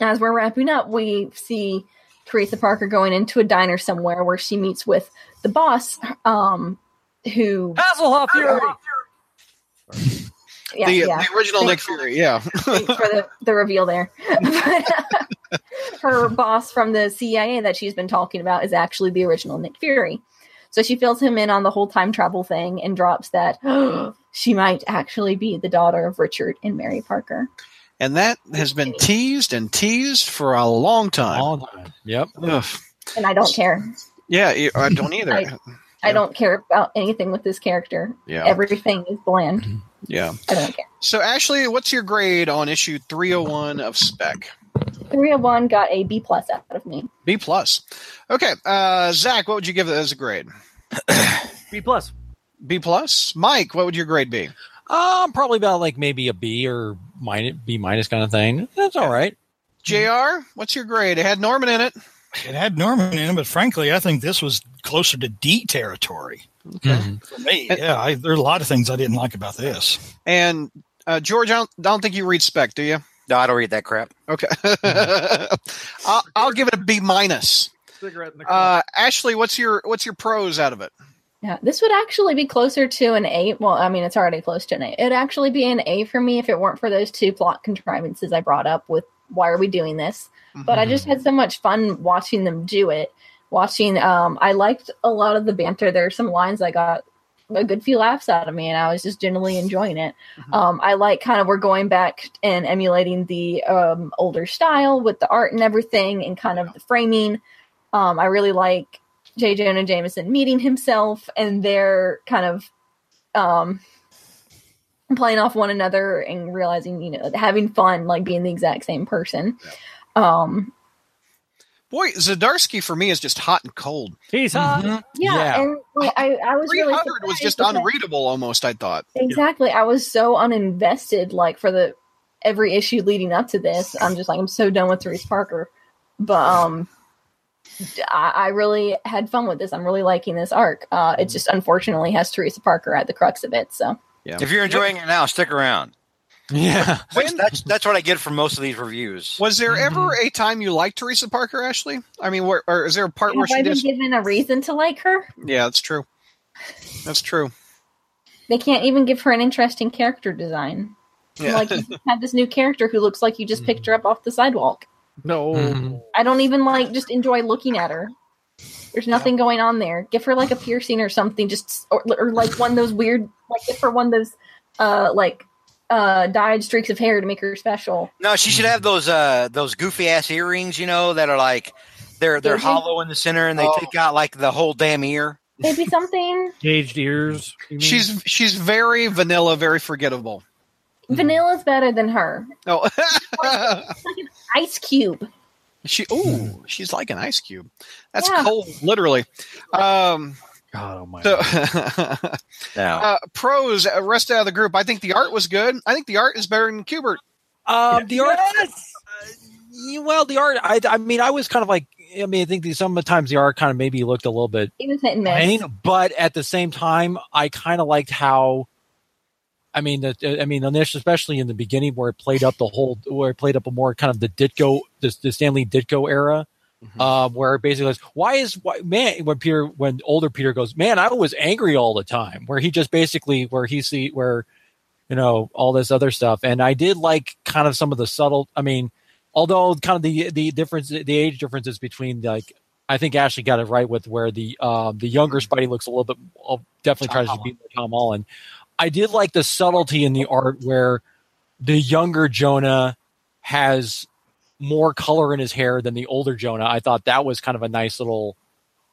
as we're wrapping up, we see Teresa Parker going into a diner somewhere where she meets with the boss, um, who Hasselhoff Fury. yeah, the, yeah. the original Nick Fury, yeah. Thanks for the, the reveal there. But, her boss from the CIA that she's been talking about is actually the original Nick Fury. So she fills him in on the whole time travel thing and drops that she might actually be the daughter of Richard and Mary Parker. and that has been teased and teased for a long time. All time. Yep. Ugh. And I don't care. Yeah, I don't either. I- I don't care about anything with this character. Yeah. Everything is bland. yeah. I don't care. So, Ashley, what's your grade on issue 301 of Spec? 301 got a B plus out of me. B plus. Okay, uh, Zach, what would you give it as a grade? B plus. B plus. Mike, what would your grade be? Um, probably about like maybe a B or minus B minus kind of thing. That's all right. Jr. What's your grade? It had Norman in it. It had Norman in it, but frankly, I think this was closer to D territory Mhm. for me. Yeah, I, there are a lot of things I didn't like about this. And uh, George, I don't, I don't think you read spec, do you? No, I don't read that crap. Okay. I'll, I'll give it a B minus. Cigarette in the Uh, Ashley, what's your what's your pros out of it? Yeah, this would actually be closer to an eight. Well, I mean, it's already close to an eight. It'd actually be an A for me if it weren't for those two plot contrivances I brought up with why are we doing this? But I just had so much fun watching them do it. Watching, um, I liked a lot of the banter. There are some lines I got a good few laughs out of me, and I was just generally enjoying it. Um, I like kind of we're going back and emulating the um, older style with the art and everything, and kind of the framing. Um, I really like J. Jonah Jameson meeting himself, and they're kind of um, playing off one another and realizing, you know, having fun, like being the exact same person. Um, Boy, Zdarsky for me is just hot and cold. He's hot. yeah, Yeah. and like, I, I was really hundred was just unreadable almost. I thought. Exactly. I was so uninvested, like for the every issue leading up to this. I'm just like I'm so done with Teresa Parker, but um, I, I really had fun with this. I'm really liking this arc. Uh, it just unfortunately has Teresa Parker at the crux of it. So Yeah. If you're enjoying it now, stick around. Yeah. Which, that's that's what I get from most of these reviews. Was there ever a time you liked Teresa Parker, Ashley? I mean, where, or is there a part where have she I been just? given a reason to like her? Yeah, that's true. That's true. They can't even give her an interesting character design. Yeah. Like you just have this new character who looks like you just picked her up off the sidewalk. No. I don't even like just enjoy looking at her. There's nothing going on there. Give her like a piercing or something, just or, or like one of those weird, like give her one of those, uh, like uh, dyed streaks of hair to make her special. No, she should have those uh those goofy ass earrings, you know, that are like they're they're hollow in the center and they Oh. take out like the whole damn ear. Maybe something. Gauged ears. you mean? She's she's very vanilla, very forgettable. Vanilla's better than her. Oh, Ice Cube. she. Ooh, she's like an ice cube. That's Yeah. cold, literally. Um, God almighty. so, Now, uh, pros, uh, rest out of the group. I think the art was good. I think the art is better than Kubert. Um, the art. Uh, well, the art. I, I mean, I was kind of like. I mean, I think the, sometimes the art kind of maybe looked a little bit He was hit and miss. plain, but at the same time, I kind of liked how. I mean, the, I mean, initially, especially in the beginning, where it played up the whole, where it played up a more kind of the Ditko, the, the Stan Lee Ditko era, um, where it basically goes, why is why, man when Peter when older Peter goes, man, I was angry all the time, where he just basically where he see where you know all this other stuff, and I did like kind of some of the subtle. I mean, although kind of the the difference, the age differences between like. I think Ashley got it right with where the um, the younger Spidey looks a little bit uh, definitely Tom tries to be like Tom Holland. I did like the subtlety in the art where the younger Jonah has more color in his hair than the older Jonah. I thought that was kind of a nice little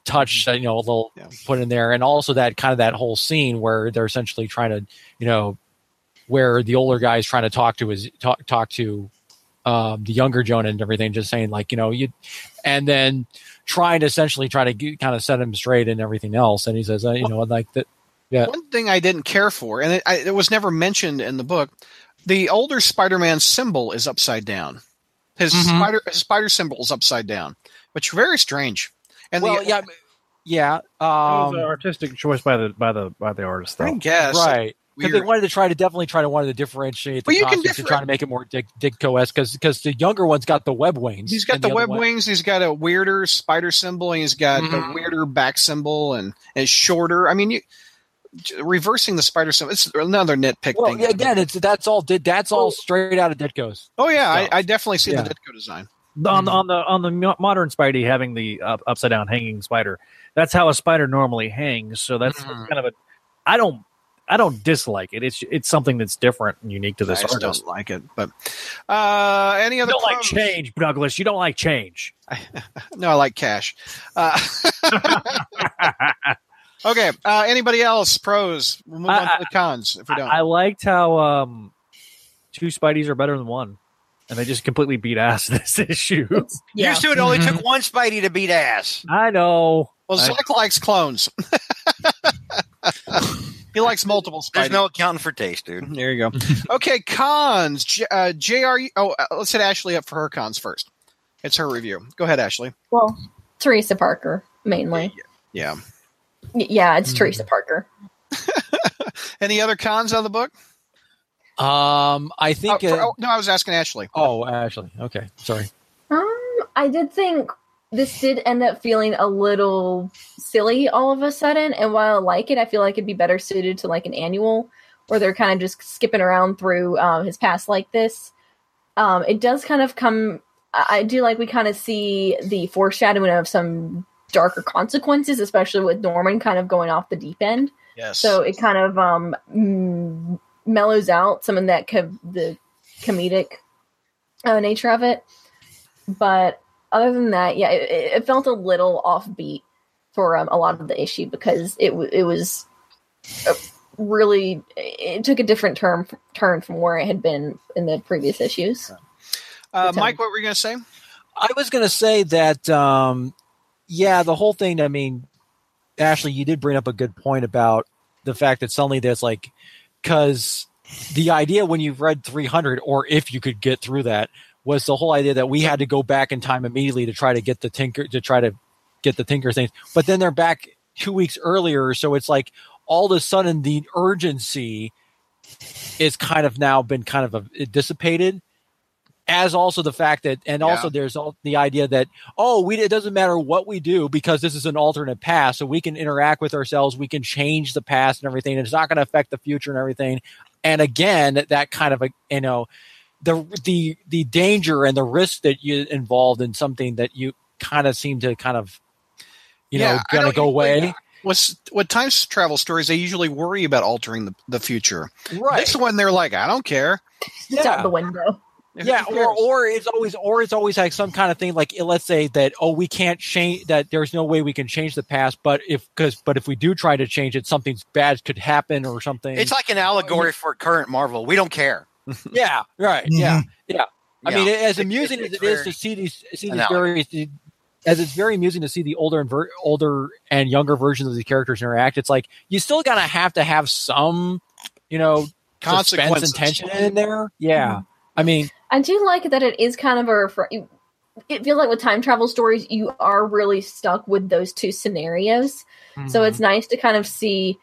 touch, you know, a little Yeah. put in there, and also that kind of that whole scene where they're essentially trying to, you know, where the older guy is trying to talk to his talk talk to um, the younger Jonah and everything, just saying like, you know, you, and then trying to essentially try to get, kind of set him straight and everything else, and he says, uh, you know, like that. Yeah. One thing I didn't care for, and it, I, it was never mentioned in the book, the older Spider-Man symbol is upside down. His Mhm. spider his spider symbol is upside down, which is very strange. And well, the, yeah, yeah. That was Um, an artistic choice by the by the by the artist. Though. I guess right. Because they wanted to try to definitely try to wanted to differentiate the Well, you can costumes to differ- try to make it more Dig Ditko esque because because the younger one's got the web wings. He's got and the, other web one- wings. He's got a weirder spider symbol. And he's got the Mhm. weirder back symbol, and, and shorter. I mean, you reversing the spider symbol. It's another nitpick Well, thing. yeah, again, it's that's all did that's all straight out of Ditko's. oh yeah, I. I definitely see Yeah. the Ditko design. on the on the on the modern Spidey having the uh, upside down hanging spider. That's how a spider normally hangs. So that's Mhm. kind of a. I don't. I don't dislike it. It's it's something that's different and unique to this I artist. don't like it. But uh, any You other? don't like change, Douglas. You don't like change. No, I like cash. Uh, okay. Uh, anybody else? Pros. We'll move on to the cons if we don't. I liked how um, two Spideys are better than one, and they just completely beat ass this issue. Yeah. used to it only took one Spidey to beat ass. I know. well, I- Zach likes clones. He likes multiple There's no accounting for taste, dude. There you go. okay, cons. J- uh, Jr. Oh, uh, let's hit Ashley up for her cons first. It's her review. Go ahead, Ashley. Well, Teresa Parker mainly. Yeah. Y- Yeah, it's Teresa Parker. Any other cons on the book? Um, I Oh, think. for- uh, oh, no, I was asking Ashley. oh, Ashley. Okay, sorry. Um, I did think this did end up feeling a little silly all of a sudden, and while I like it, I feel like it'd be better suited to like an annual where they're kind of just skipping around through um, his past like this. Um, it does kind of come. I I do like we kind of see the foreshadowing of some darker consequences, especially with Norman kind of going off the deep end. Yes. So it kind of um, mm, mellows out some of that co- the comedic uh, nature of it. But other than that, yeah, it, it felt a little offbeat for um, a lot of the issue because it w- it was uh, really it took a different turn turn from where it had been in the previous issues. uh, Mike, what were you going to say? I was going to say that, um, yeah, the whole thing. I mean, Ashley, you did bring up a good point about the fact that suddenly there's like, because the idea when you've read 300, or if you could get through that, was the whole idea that we had to go back in time immediately to try to get the Tinker to try to get the Tinker things. But then they're back two weeks earlier, so it's like all of a sudden the urgency is kind of now been kind of a, dissipated as also the fact that and also there's all the idea that oh we it doesn't matter what we do because this is an alternate past so we can interact with ourselves we can change the past and everything and it's not going to affect the future and everything and again that kind of a you know the the the danger and the risk that you involved in something that you kind of seem to kind of you Yeah, know gonna go usually- away Was what time travel stories? They usually worry about altering the, the future. right This one, they're like, I don't care. It's out the window. Yeah or or it's always or it's always like some kind of thing like eh, let's say that oh we can't change that there's no way we can change the past but if because but if we do try to change it something bad could happen or something It's like an allegory for current Marvel. We don't care. yeah right mm-hmm. yeah yeah i Yeah. mean as It- amusing it- as it's it is very to see these see these various as it's very amusing to see the older and ver- older and younger versions of the characters interact it's like you still gotta have to have some you know suspense Consequences. and tension in there yeah mm-hmm. i mean I do like that it is kind of a refre- it feels like with time travel stories you are really stuck with those two scenarios. So it's nice to kind of see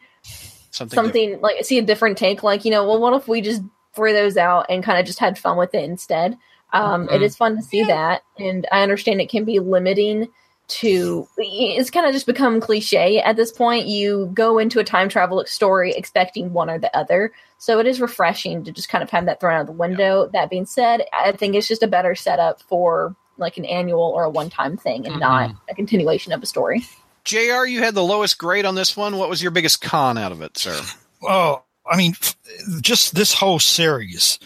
Something. something like see a different take like you know well what if we just threw those out and kind of just had fun with it instead um it is fun to see that and i understand it can be limiting to it's kind of just become cliche at this point you go into a time travel story expecting one or the other so it is refreshing to just kind of have that thrown out the window that being said i think it's just a better setup for like an annual or a one-time thing and not a continuation of a story Jr. You had the lowest grade on this one. What was your biggest con out of it, sir? Oh, I mean, just this whole series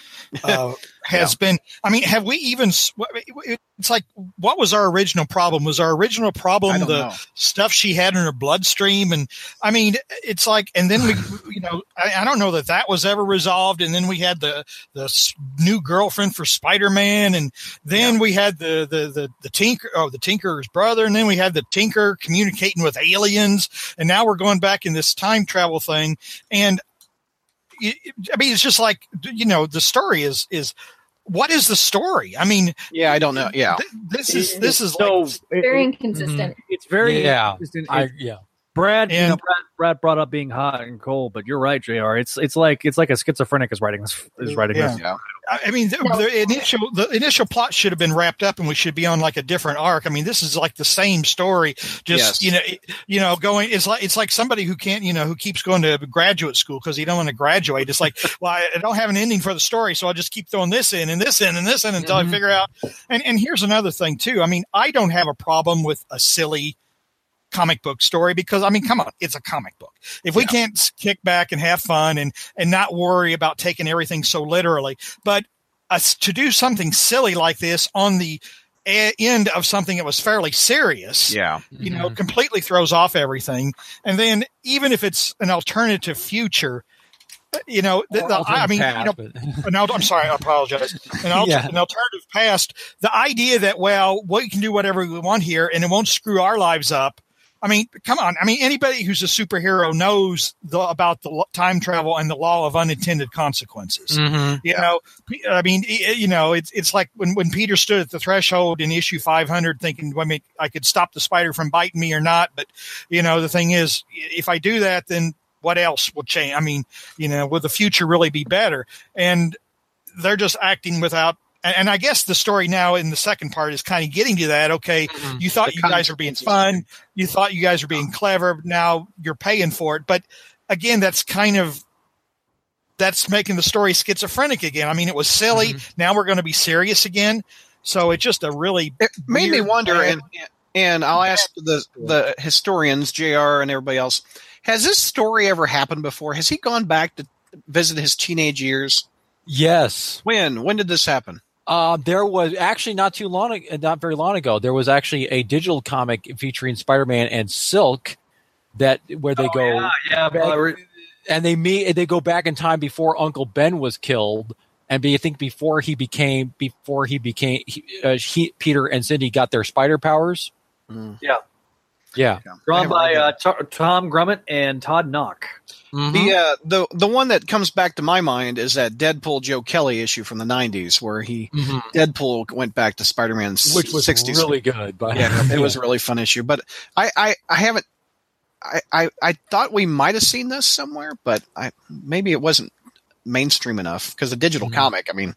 uh, has been. I mean, have we even? It's like, what was our original problem? Was our original problem the know. stuff she had in her bloodstream? And I mean, it's like, and then we, you know, I, I don't know that that was ever resolved. And then we had the the new girlfriend for Spider Man, and then we had the the the the Tinker, oh, the Tinker's brother, and then we had the Tinker communicating with aliens, and now we're going back in this time travel thing, and I mean, it's just like you know, the story is is what is the story? I mean, Yeah, I don't know. Yeah. th- this is this is so like very inconsistent mm-hmm. it's very Yeah. inconsistent. I, yeah Brad, you know, Brad, Brad brought up being hot and cold, but you're right, Jr. It's it's like it's like a schizophrenic is writing this is writing Yeah. this. Yeah. I I mean, the, the initial the initial plot should have been wrapped up, and we should be on like a different arc. I mean, this is like the same story, Yes. just you know, you know, going. It's like it's like somebody who can't, you know, who keeps going to graduate school because he don't want to graduate. It's like, well, I, I don't have an ending for the story, so I'll just keep throwing this in and this in and this in until I mm-hmm. figure out. And and here's another thing too. I mean, I don't have a problem with a silly comic book story because I mean, come on, it's a comic book. If we can't kick back and have fun and and not worry about taking everything so literally, but us to do something silly like this on the a- end of something that was fairly serious, Yeah. you know, completely throws off everything. And then even if it's an alternative future, uh, you know, the, the, I mean, you know, an I'm sorry, I apologize. An, alter, Yeah. an alternative past. The idea that well, we can do whatever we want here, and it won't screw our lives up. I mean, come on. I mean, anybody who's a superhero knows the, about the time travel and the law of unintended consequences. Mhm. You know, I mean, you know, it's it's like when when Peter stood at the threshold in issue 500, thinking, "Well, I mean, I could stop the spider from biting me or not." But you know, the thing is, if I do that, then what else will change? I mean, you know, will the future really be better? And they're just acting without. And and I guess the story now in the second part is kind of getting to that. Okay, mm-hmm. you thought The you guys were being fun. You thought you guys were being clever. Now you're paying for it. But again, that's kind of that's making the story schizophrenic again. I mean, it was silly. Mm-hmm. Now we're going to be serious again. So it's just a really It made me wonder, bad- and and I'll ask the the historians, Jr. and everybody else, has this story ever happened before? Has he gone back to visit his teenage years? Yes. When? When did this happen? Uh, there was actually not too long, not very long ago. There was actually a digital comic featuring Spider-Man and Silk that where they go yeah, yeah, back- re- and they meet. They go back in time before Uncle Ben was killed, and be, I think before he became before he became he, uh, he, Peter and Cindy got their spider powers. Yeah. Yeah. drawn by uh, T- Tom Grummett and Todd Nauck. Mhm. The uh, the the one that comes back to my mind is that Deadpool Joe Kelly issue from the '90s, where he Mhm. Deadpool went back to Spider-Man, which was '60s. really good. But yeah, it was a really fun issue. But I, I, I haven't. I, I, I thought we might have seen this somewhere, but I maybe it wasn't mainstream enough because a digital comic. I mean,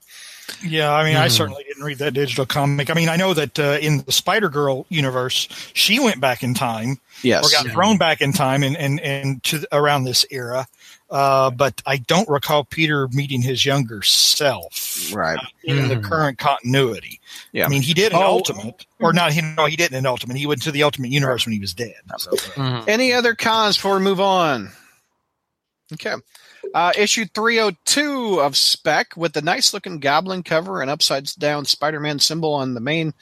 Yeah, I mean, I Mhm. certainly didn't read that digital comic. I mean, I know that uh, in the Spider Girl universe, she went back in time yes, or got thrown back in time and and and to around this era. Uh, but I don't recall Peter meeting his younger self right. in the Mhm. current continuity. Yeah. I mean, he did an Oh. Ultimate, or not? He no, he didn't an Ultimate. He went to the Ultimate Universe when he was dead. So, Mhm. Any other cons before we move on? Okay. Uh, issue 302 of Spec with the nice looking goblin cover and upside down Spider Man symbol on the main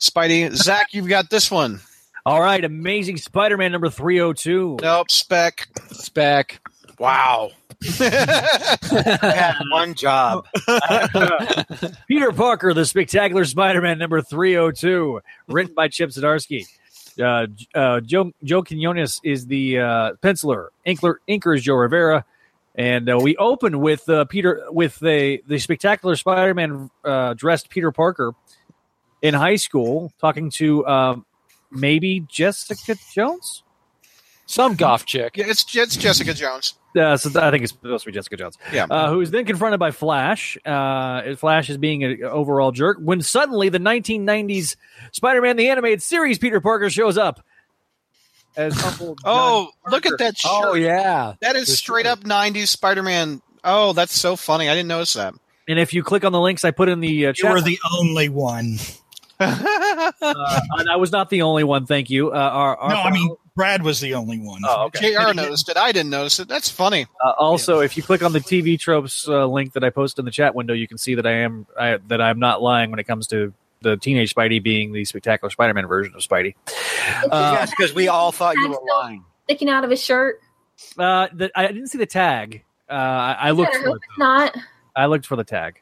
Spidey. Zach, you've got this one. All right, Amazing Spider-Man number 302. Nope, Spec. Spec. Wow. had one job. Peter Parker, the Spectacular Spider-Man number 302, written by Chip Zdarsky. Uh, uh, Joe Joe Quinones is the uh, penciler. Inkler, inker is Joe Rivera, and uh, we open with uh, Peter with the the Spectacular Spider-Man uh, dressed Peter Parker in high school, talking to um, maybe Jessica Jones. Some goth chick. Yeah, it's, it's Jessica Jones. Uh, so I think it's supposed to be Jessica Jones. Yeah. Uh, who is then confronted by Flash. Uh, Flash is being an overall jerk when suddenly the 1990s Spider-Man the animated series Peter Parker shows up as Uncle. John Oh, look at that shirt. Oh yeah. That is The straight shirt. up 90s Spider Man. Oh, that's so funny. I didn't notice that. And if you click on the links I put in the uh, you chat, were the only one. uh, and I was not the only one. Thank you. Uh, our, our No, I mean Brad was the only one. Oh, okay. JR noticed it. I didn't notice it. That's funny. Uh, also, if you click on the TV tropes uh, link that I post in the chat window, you can see that I am I, that I'm not lying when it comes to the teenage Spidey being the spectacular Spider-Man version of Spidey. Uh, yes, because we all thought you were lying. Sticking out of his shirt. Uh, the, I didn't see the tag. Uh, I, I looked Better for hope it. not. I looked for the tag.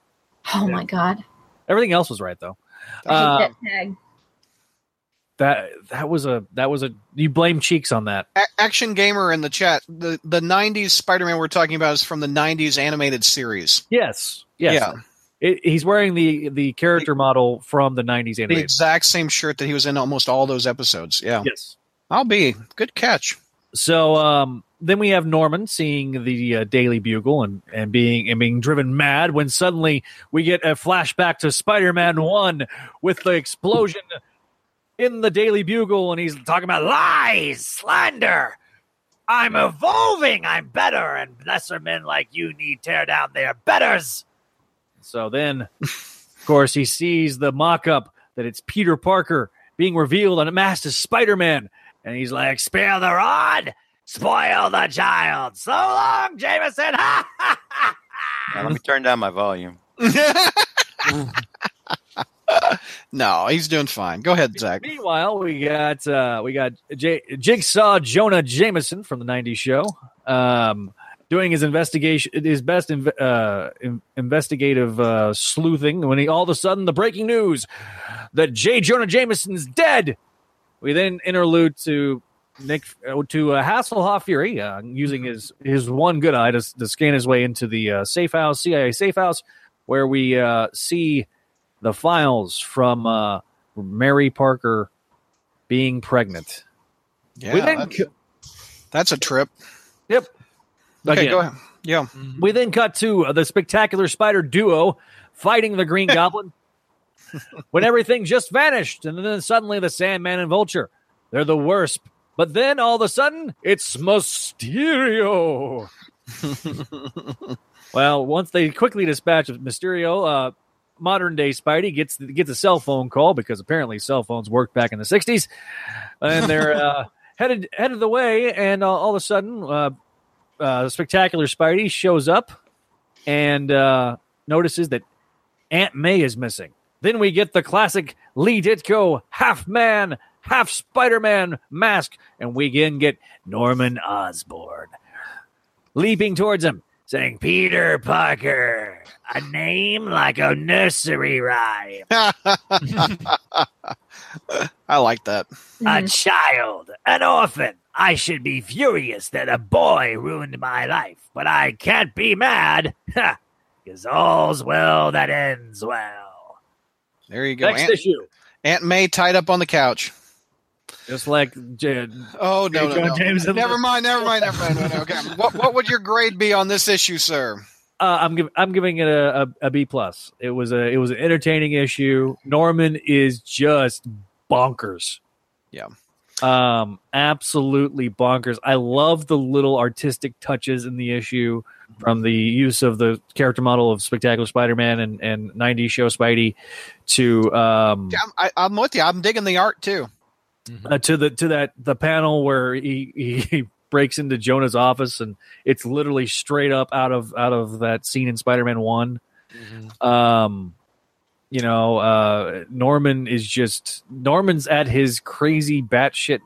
Oh my god. Everything else was right though. I hate Uh, that tag. that that was a that was a you blame cheeks on that. A- Action Gamer in the chat. The the 90s Spider Man we're talking about is from the 90s animated series. Yes, yes. Yeah. It, he's wearing the the character model from the '90s The exact same shirt that he was in almost all those episodes. Yeah. Yes. I'll be. Good catch. So um, then we have Norman seeing the uh, Daily Bugle and, and being and being driven mad when suddenly we get a flashback to Spider-Man One with the explosion in the Daily Bugle, and he's talking about lies, slander. I'm evolving. I'm better, and lesser men like you need tear down their betters. So then, of course, he sees the mock-up that it's Peter Parker being revealed and masked as Spider-Man. And he's like, spare the rod, spoil the child. So long, Jameson. Ha, ha, ha, Now, let me turn down my volume. no, he's doing fine. Go ahead, Zach. Meanwhile, we got uh, we got J- Jigsaw Jonah Jameson from the '90s show, um, doing his investigation, his best inv- uh, in- investigative uh, sleuthing. When he all of a sudden the breaking news that J. Jonah Jameson's dead. We then interlude to Nick uh, to uh, Hasselhoff Fury uh, using his his one good eye to, to scan his way into the uh, safe house, CIA safe house, where we uh, see the files from uh, Mary Parker being pregnant. Yeah, that's, that's a trip. yep. Okay, Again, go ahead. Yeah. We then cut to uh, the spectacular spider duo fighting the Green Goblin when everything just vanished, and then suddenly the Sandman and Vulture. They're the worst. But then all of a sudden, it's Mysterio. well, once they quickly dispatch Mysterio, uh, modern day Spidey gets gets a cell phone call because apparently cell phones worked back in the '60s, and they're uh, headed headed the way, and uh, all of a sudden, uh, spectacular Spidey shows up and uh, notices that Aunt May is missing. Then we get the classic Lee Ditko half man, half Spider Man mask, and we again get Norman Osborn leaping towards him, saying, Peter Parker, a name like a nursery rhyme, I like that. a mm. child, an orphan. I should be furious that a boy ruined my life, but I can't be mad, because all's well that ends well. There you go. Next Aunt, issue. Aunt May tied up on the couch. Just like Jed. Oh no, no, John no. James never mind, never mind, never mind. No, no, okay. What what would your grade be on this issue, sir? Uh, I'm giving I'm giving it a, a, a B plus. It was a it was an entertaining issue. Norman is just bonkers. Yeah. Um, absolutely bonkers. I love the little artistic touches in the issue from the use of the character model of Spectacular Spider-Man and and 90s show Spidey to um Yeah, I'm, I, I'm with you. I'm digging the art too. uh, to the to that the panel where he, he breaks into Jonah's office and it's literally straight up out of out of that scene in Spider-Man one. Um, you know, uh, Norman is just Norman's at his crazy batshit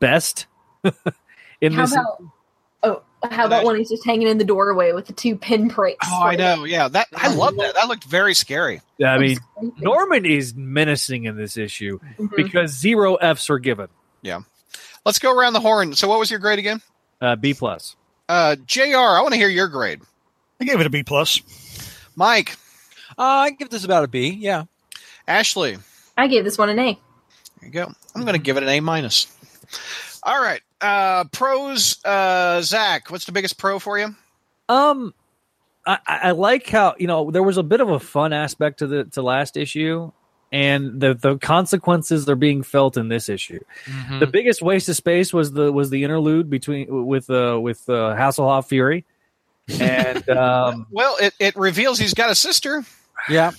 best in How this. about oh, how about when he's just hanging in the doorway with the two pinpricks? Oh, I know. Yeah, that I love that. That looked very scary. Yeah, I mean, Norman. Norman is menacing in this issue Mm-hmm. because zero Fs are given. Let's go around the horn. So, what was your grade again? Uh, B plus. Uh, Jr. I want to hear your grade. I gave it a B plus. Mike, Uh, I give this about a B. Yeah. Ashley. I gave this one an A. There you go. I'm going to give it an A minus. All right. Uh, pros. Uh, Zach, what's the biggest pro for you? Um, I, I I like how you know there was a bit of a fun aspect to the to last issue, and the the consequences are being felt in this issue. The biggest waste of space was the was the interlude between with uh with uh, Hasselhoff Fury, and um Well, it, it reveals he's got a sister. Yeah.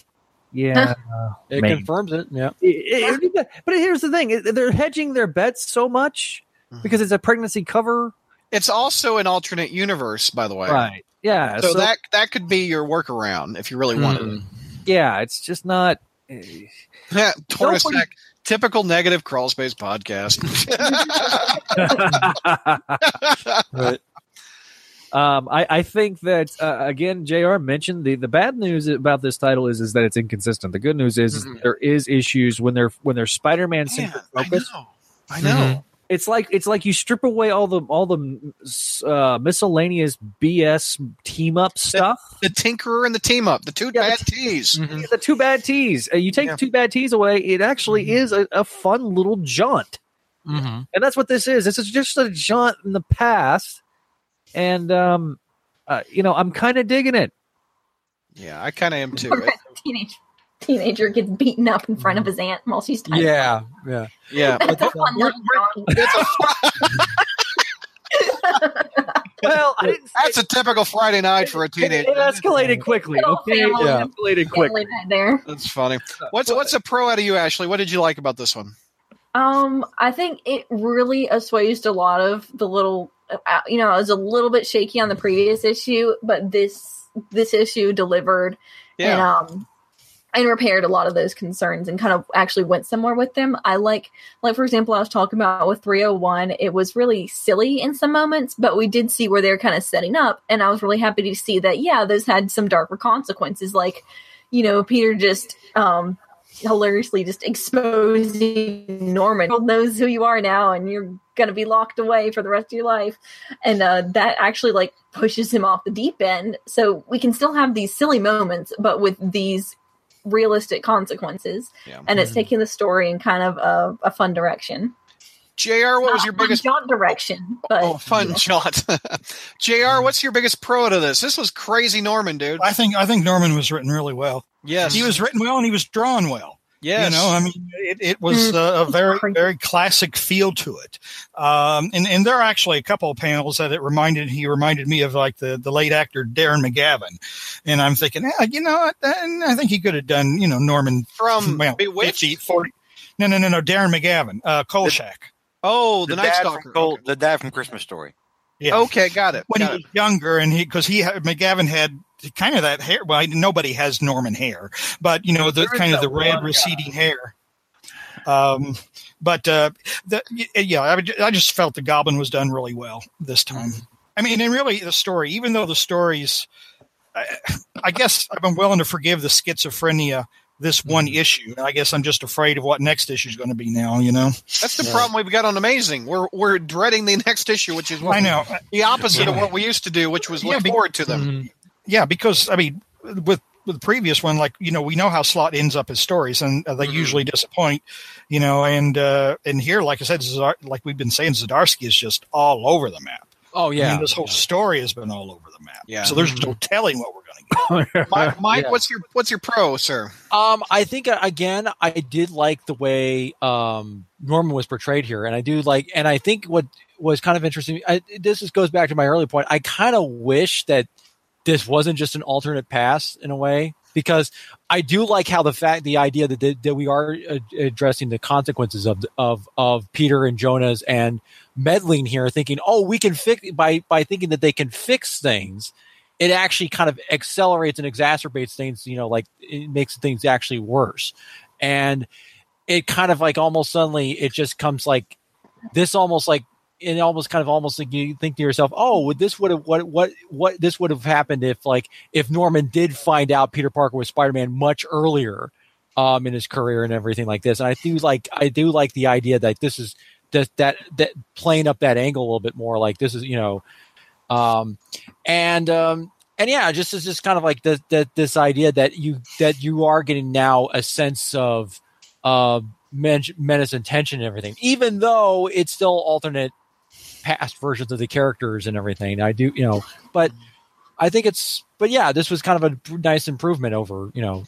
yeah, It Maybe. confirms it. Yeah. It- it- but here's the thing: they're hedging their bets so much because it's a pregnancy cover, It's also an alternate universe, by the way. right? Yeah, So, that that could be your workaround if you really wanted Mm. yeah, it's just not. Eh, it. Tortoise Nobody- Neck, typical negative Crawlspace podcast. Right. Um, I, I think that uh, again, Jr. mentioned the, the bad news about this title is is that it's inconsistent. The good news is, is Mhm. there is issues when they're when they're Spider Man Man, centric I focus. know. I know. It's like it's like you strip away all the all the uh, miscellaneous BS team up stuff. The Tinkerer and the team up, the two Yeah, bad the T's. The two bad T's. Uh, you take Yeah. the two bad T's away, it actually is a, a fun little jaunt. Mm-hmm. and that's what this is. This is just a jaunt in the past, and um, uh, you know, I'm kind of digging it. Yeah, I kind of am too. Or a teenage teenager gets beaten up in front of his aunt while she's typing. Yeah. Yeah. Yeah, That's a fun little drawing. Well, I didn't. Say that's a typical Friday night for a teenager. it escalated quickly. Okay, family. Yeah. escalated quickly. Family there. That's funny. What's what's a pro out of you, Ashley? What did you like about this one? Um, I think it really assuaged a lot of the little, uh, you know, I was a little bit shaky on the previous issue, but this this issue delivered and Yeah, um and repaired a lot of those concerns and kind of actually went somewhere with them. I like like for example, I was talking about with 301, it was really silly in some moments, but we did see where they're kind of setting up and I was really happy to see that yeah, those had some darker consequences like you know, Peter just um hilariously just exposing Norman knows who you are now and you're going to be locked away for the rest of your life. And uh, that actually like pushes him off the deep end. So we can still have these silly moments, but with these realistic consequences. Yeah. And it's hmm. taking the story in kind of a, a fun direction. Jr. What was your Not biggest? jaunt direction? But Oh, fun shot. Jr. Hmm. What's your biggest pro to this? This was crazy, Norman, dude. I think I think Norman was written really well. Yes, He was written well and he was drawn well. Yes, You know, I mean, it, it was uh, a very, very classic feel to it. Um, and, and there are actually a couple of panels that it reminded, he reminded me of like the, the late actor Darren McGavin. And I'm thinking, eh, you know, what, and I think he could have done, you know, Norman from well, Bewitched. 50, 40. No, no, no, no, Darren McGavin, uh, Kolchak. Oh, the, Night Stalker. from Col- the dad from Christmas Story. Yeah. Okay, got it. when got he it. was younger and he because he McGavin had kind of that hair. Well, nobody has Norman hair, but you know the There kind of the red guy. receding hair. Um, but uh, the, yeah, I, would- I just felt the Goblin was done really well this time. I mean, and really the story, even though the stories, I, I guess I've been willing to forgive the schizophrenia this one issue. And I guess I'm just afraid of what next issue is going to be now. You know, That's the problem we've got on Amazing. We're we're dreading the next issue, which is what I know. the opposite of what we used to do, which was Yeah, look be- forward to them. Mhm. Yeah, because I mean, with with the previous one, like you know, we know how Slott ends up his stories, and uh, they Mhm. usually disappoint. You know, and uh, and here, like I said, Zadar- like we've been saying, Zdarsky is just all over the map. Oh I yeah. mean, this whole story has been all over the map. Yeah. So there's no telling what we're going to get. Mike, Mike Yeah. what's your what's your pro, sir? Um, I think uh, again, I did like the way um, Norman was portrayed here, and I do like, and I think what was kind of interesting. I, this just goes back to my early point. I kind of wish that this wasn't just an alternate pass in a way, because I do like how the fact, the idea that that, that we are uh, addressing the consequences of of of Peter and Jonah's and meddling here, thinking, oh, we can fix by by thinking that they can fix things it actually kind of accelerates and exacerbates things, you know, like it makes things actually worse. And it kind of like almost suddenly it just comes like this almost like it almost kind of almost like you think to yourself, oh, would this would have what what what this would have happened if like if Norman did find out Peter Parker was Spider Man much earlier um in his career and everything like this. And I do like I do like the idea that this is that that that playing up that angle a little bit more like this is you know um and um and yeah just it's just kind of like the, the, this idea that you that you are getting now a sense of uh men- menace and tension and everything even though it's still alternate past versions of the characters and everything i do you know but i think it's but yeah this was kind of a nice improvement over you know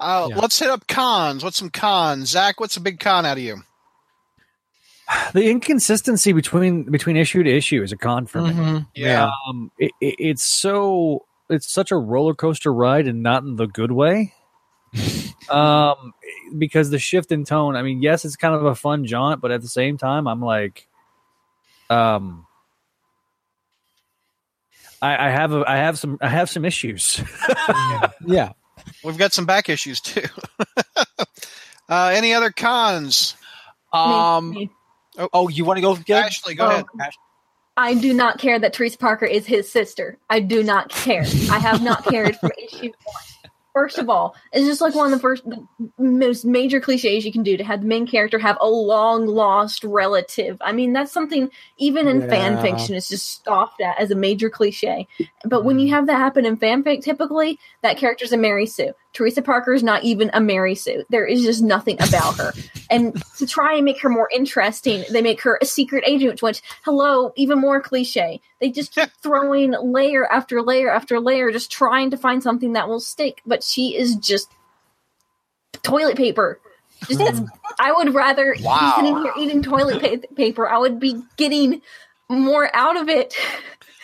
Uh, Yeah. Let's hit up cons. What's some cons? Zach, what's a big con out of you? the inconsistency between between issue to issue is a con for me. Yeah. Um, it, it, it's so it's such a roller coaster ride, and not in the good way. um, because the shift in tone. I mean, yes, it's kind of a fun jaunt, but at the same time, I'm like, um, I, I have a, I have some I have some issues. yeah We've got some back issues too. uh, any other cons? um Me- oh you want to go get Ashley, go Oh. ahead. I do not care that Teresa Parker is his sister. I do not care. I have not cared from issue one. First of all, it's just like one of the first, the most major cliches you can do to have the main character have a long lost relative. I mean, that's something even in fan fiction is just scoffed at as a major cliche. But when you mm. have that happen in fanfic, typically that character's a Mary Sue. Teresa Parker is not even a Mary Sue. There is just nothing about her. and to try and make her more interesting, they make her a secret agent, which, hello, even more cliche. They just keep throwing layer after layer after layer, just trying to find something that will stick. But she is just toilet paper. Just hmm. as, I would rather Wow. be sitting here eating toilet pa- paper. I would be getting more out of it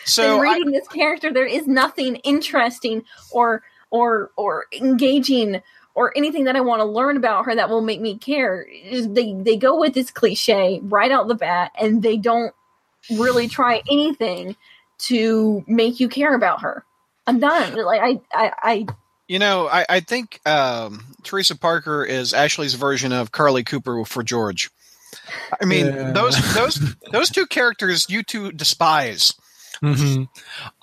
So than I, reading this character. There is nothing interesting or or or engaging or anything that I want to learn about her that will make me care. They they go with this cliche right out the bat, and they don't really try anything to make you care about her. I'm done. Like I I, I you know, I, I think um, Teresa Parker is Ashley's version of Carlie Cooper for George. I mean, Yeah. those those those two characters you two despise. Mm-hmm.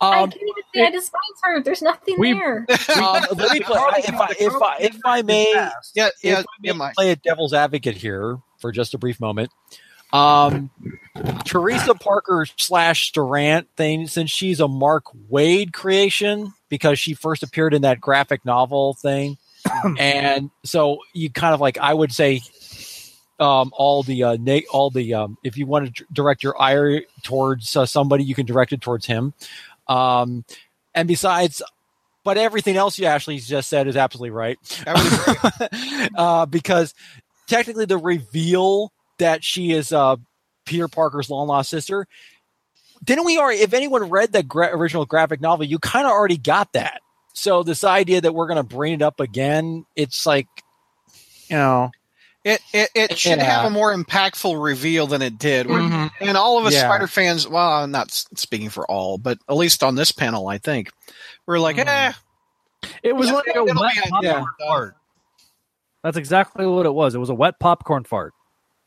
I um, can't even say I despise her. There's nothing We- there. um, let me play, I- if, I, if, I, if I may Yeah, if yeah, I may yeah, play a devil's advocate here for just a brief moment. Um, Teresa Parker slash Durand thing, since she's a Mark Waid creation because she first appeared in that graphic novel thing, and so you kind of like I would say um, all the uh, na- all the um, if you want to d- direct your ire towards uh, somebody, you can direct it towards him. Um, and besides, but everything else you actually just said is absolutely right. That uh, because technically, the reveal that she is uh, Peter Parker's long lost sister. Didn't we already? If anyone read the gra- original graphic novel, you kind of already got that. So this idea that we're going to bring it up again, it's like, you know, It it, it should Yeah. have a more impactful reveal than it did. Mhm. And all of us Yeah. Spider fans, well, I'm not speaking for all, but at least on this panel, I think we're like, Mhm. eh. It was Yeah, like a wet popcorn yeah. fart. That's exactly what it was. It was a wet popcorn fart.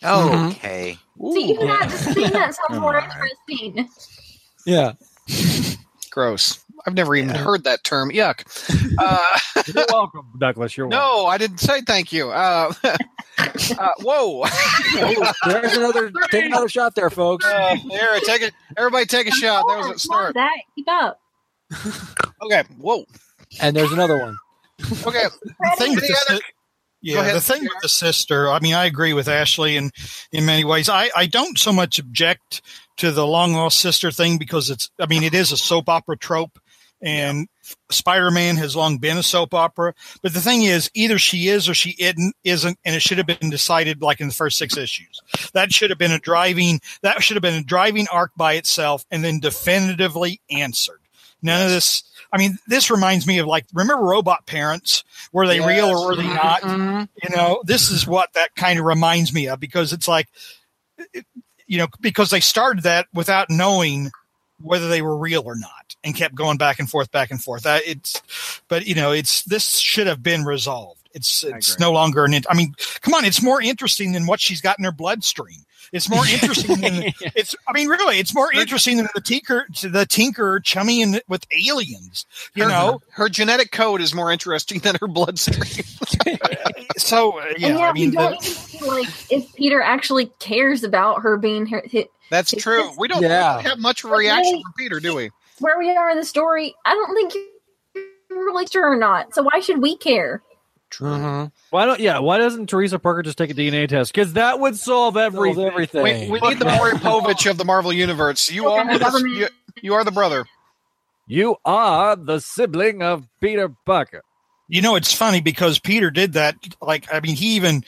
Mhm. Okay. See, even that, just seeing that sounds more interesting. yeah. gross. I've never even heard that term. Yuck. Uh, You're welcome, Douglas. You're welcome. no, I didn't say thank you. Uh, uh, whoa. There's another. Take another shot there, folks. Uh, here, take it. Everybody, take a shot. There was a Come on, start. Zach, keep up. Okay. Whoa. And there's another one. Okay. The thing with the, other- yeah, ahead. the thing with the sister, I mean, I agree with Ashley in in many ways. I I don't so much object to the long lost sister thing because it's, I mean, it is a soap opera trope, and Spider Man has long been a soap opera. But the thing is, either she is or she isn't, isn't, and it should have been decided like in the first six issues. That should have been a driving. That should have been a driving arc by itself, and then definitively answered. None of this. I mean, this reminds me of like remember Robot Parents, were they real or were they not? Mhm. You know, this is what that kind of reminds me of because it's like, it- you know, because they started that without knowing whether they were real or not, and kept going back and forth, back and forth. That it's, but you know, it's this should have been resolved. It's it's no longer an. int- I mean, come on, it's more interesting than what she's got in her bloodstream. It's more interesting than it's. I mean, really, it's more interesting than the tinker, the tinker chumming with aliens. You her, know, her genetic code is more interesting than her bloodstream. so uh, yeah, yeah, I mean, the- like if Peter actually cares about her being her, hi- That's It's true. just- We don't, Yeah. we don't have much of a reaction from Peter, do we? Where we are in the story. I don't think you're really sure or not. So why should we care? Mhm. Why don't? Yeah. Why doesn't Teresa Parker just take a DNA test? Because that would solve everything. Everything. We, we need the Maury Povich of the Marvel Universe. You Okay, are the, you, you are the brother. You are the sibling of Peter Parker. You know, it's funny because Peter did that. Like, I mean, he even,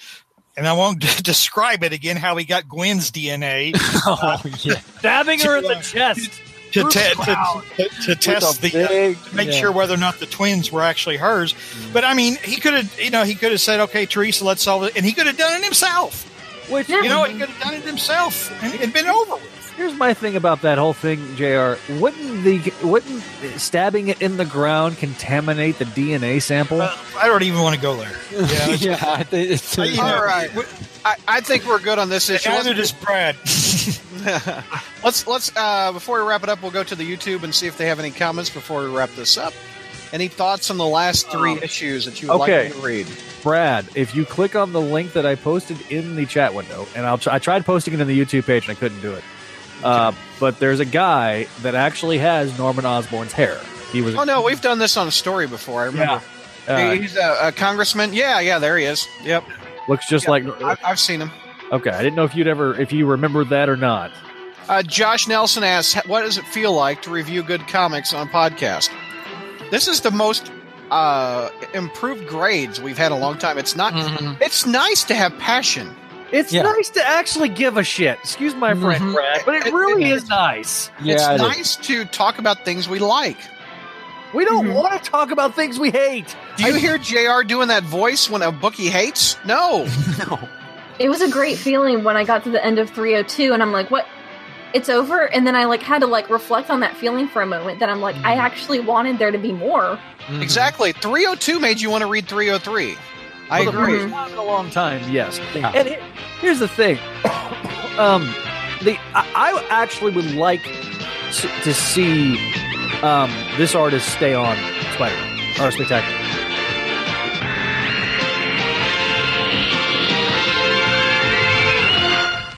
and I won't describe it again how he got Gwen's DNA oh yeah. Stabbing her in the chest. To, Through te- to, to, to test the. uh, to make yeah. sure whether or not the twins were actually hers, but I mean, he could have, you know, he could have said, "Okay, Teresa, let's solve it," and he could have done it himself. Which Yeah. You know, he could have done it himself and it'd been over with. Here's my thing about that whole thing, Jr. Wouldn't the wouldn't stabbing it in the ground contaminate the DNA sample? Uh, I don't even want to go there. Yeah, yeah, I think it's, you know, All right. I, I think we're good on this issue. Neither Let's, does Brad. let's let's uh, before we wrap it up, we'll go to the YouTube and see if they have any comments before we wrap this up. Any thoughts on the last three issues that you would okay. like me to read? Brad, if you click on the link that I posted in the chat window, and I'll try, I tried posting it in the YouTube page and I couldn't do it. Uh, but there's a guy that actually has Norman Osborn's hair. He was Oh no, we've done this on a story before. I remember. uh, He's a, a congressman. Yeah, yeah, there he is. Yep, looks just Yeah, like. I, I've seen him. Okay, I didn't know if you'd ever if you remember that or not. Uh, Josh Nelson asks, "What does it feel like to review good comics on podcast?" This is the most uh, improved grades we've had in a long time. It's not. Mhm. It's nice to have passion. It's Yeah. nice to actually give a shit. Excuse my friend, Mhm. Brad, but it It- really it is nice. Yeah, it's it is. nice to talk about things we like. We don't Mm-hmm. want to talk about things we hate. Do you hear Jr. doing that voice when a book he hates? No. no. It was a great feeling when I got to the end of 302 and I'm like, what? It's over? And then I like had to like reflect on that feeling for a moment that I'm like, I actually wanted there to be more. Mhm. Exactly. 302 made you want to read 303. I agree. time in a long time, yes. Yeah. And here's the thing, um, the I, I actually would like to, to see um, this artist stay on Spider-Man or Spectacular.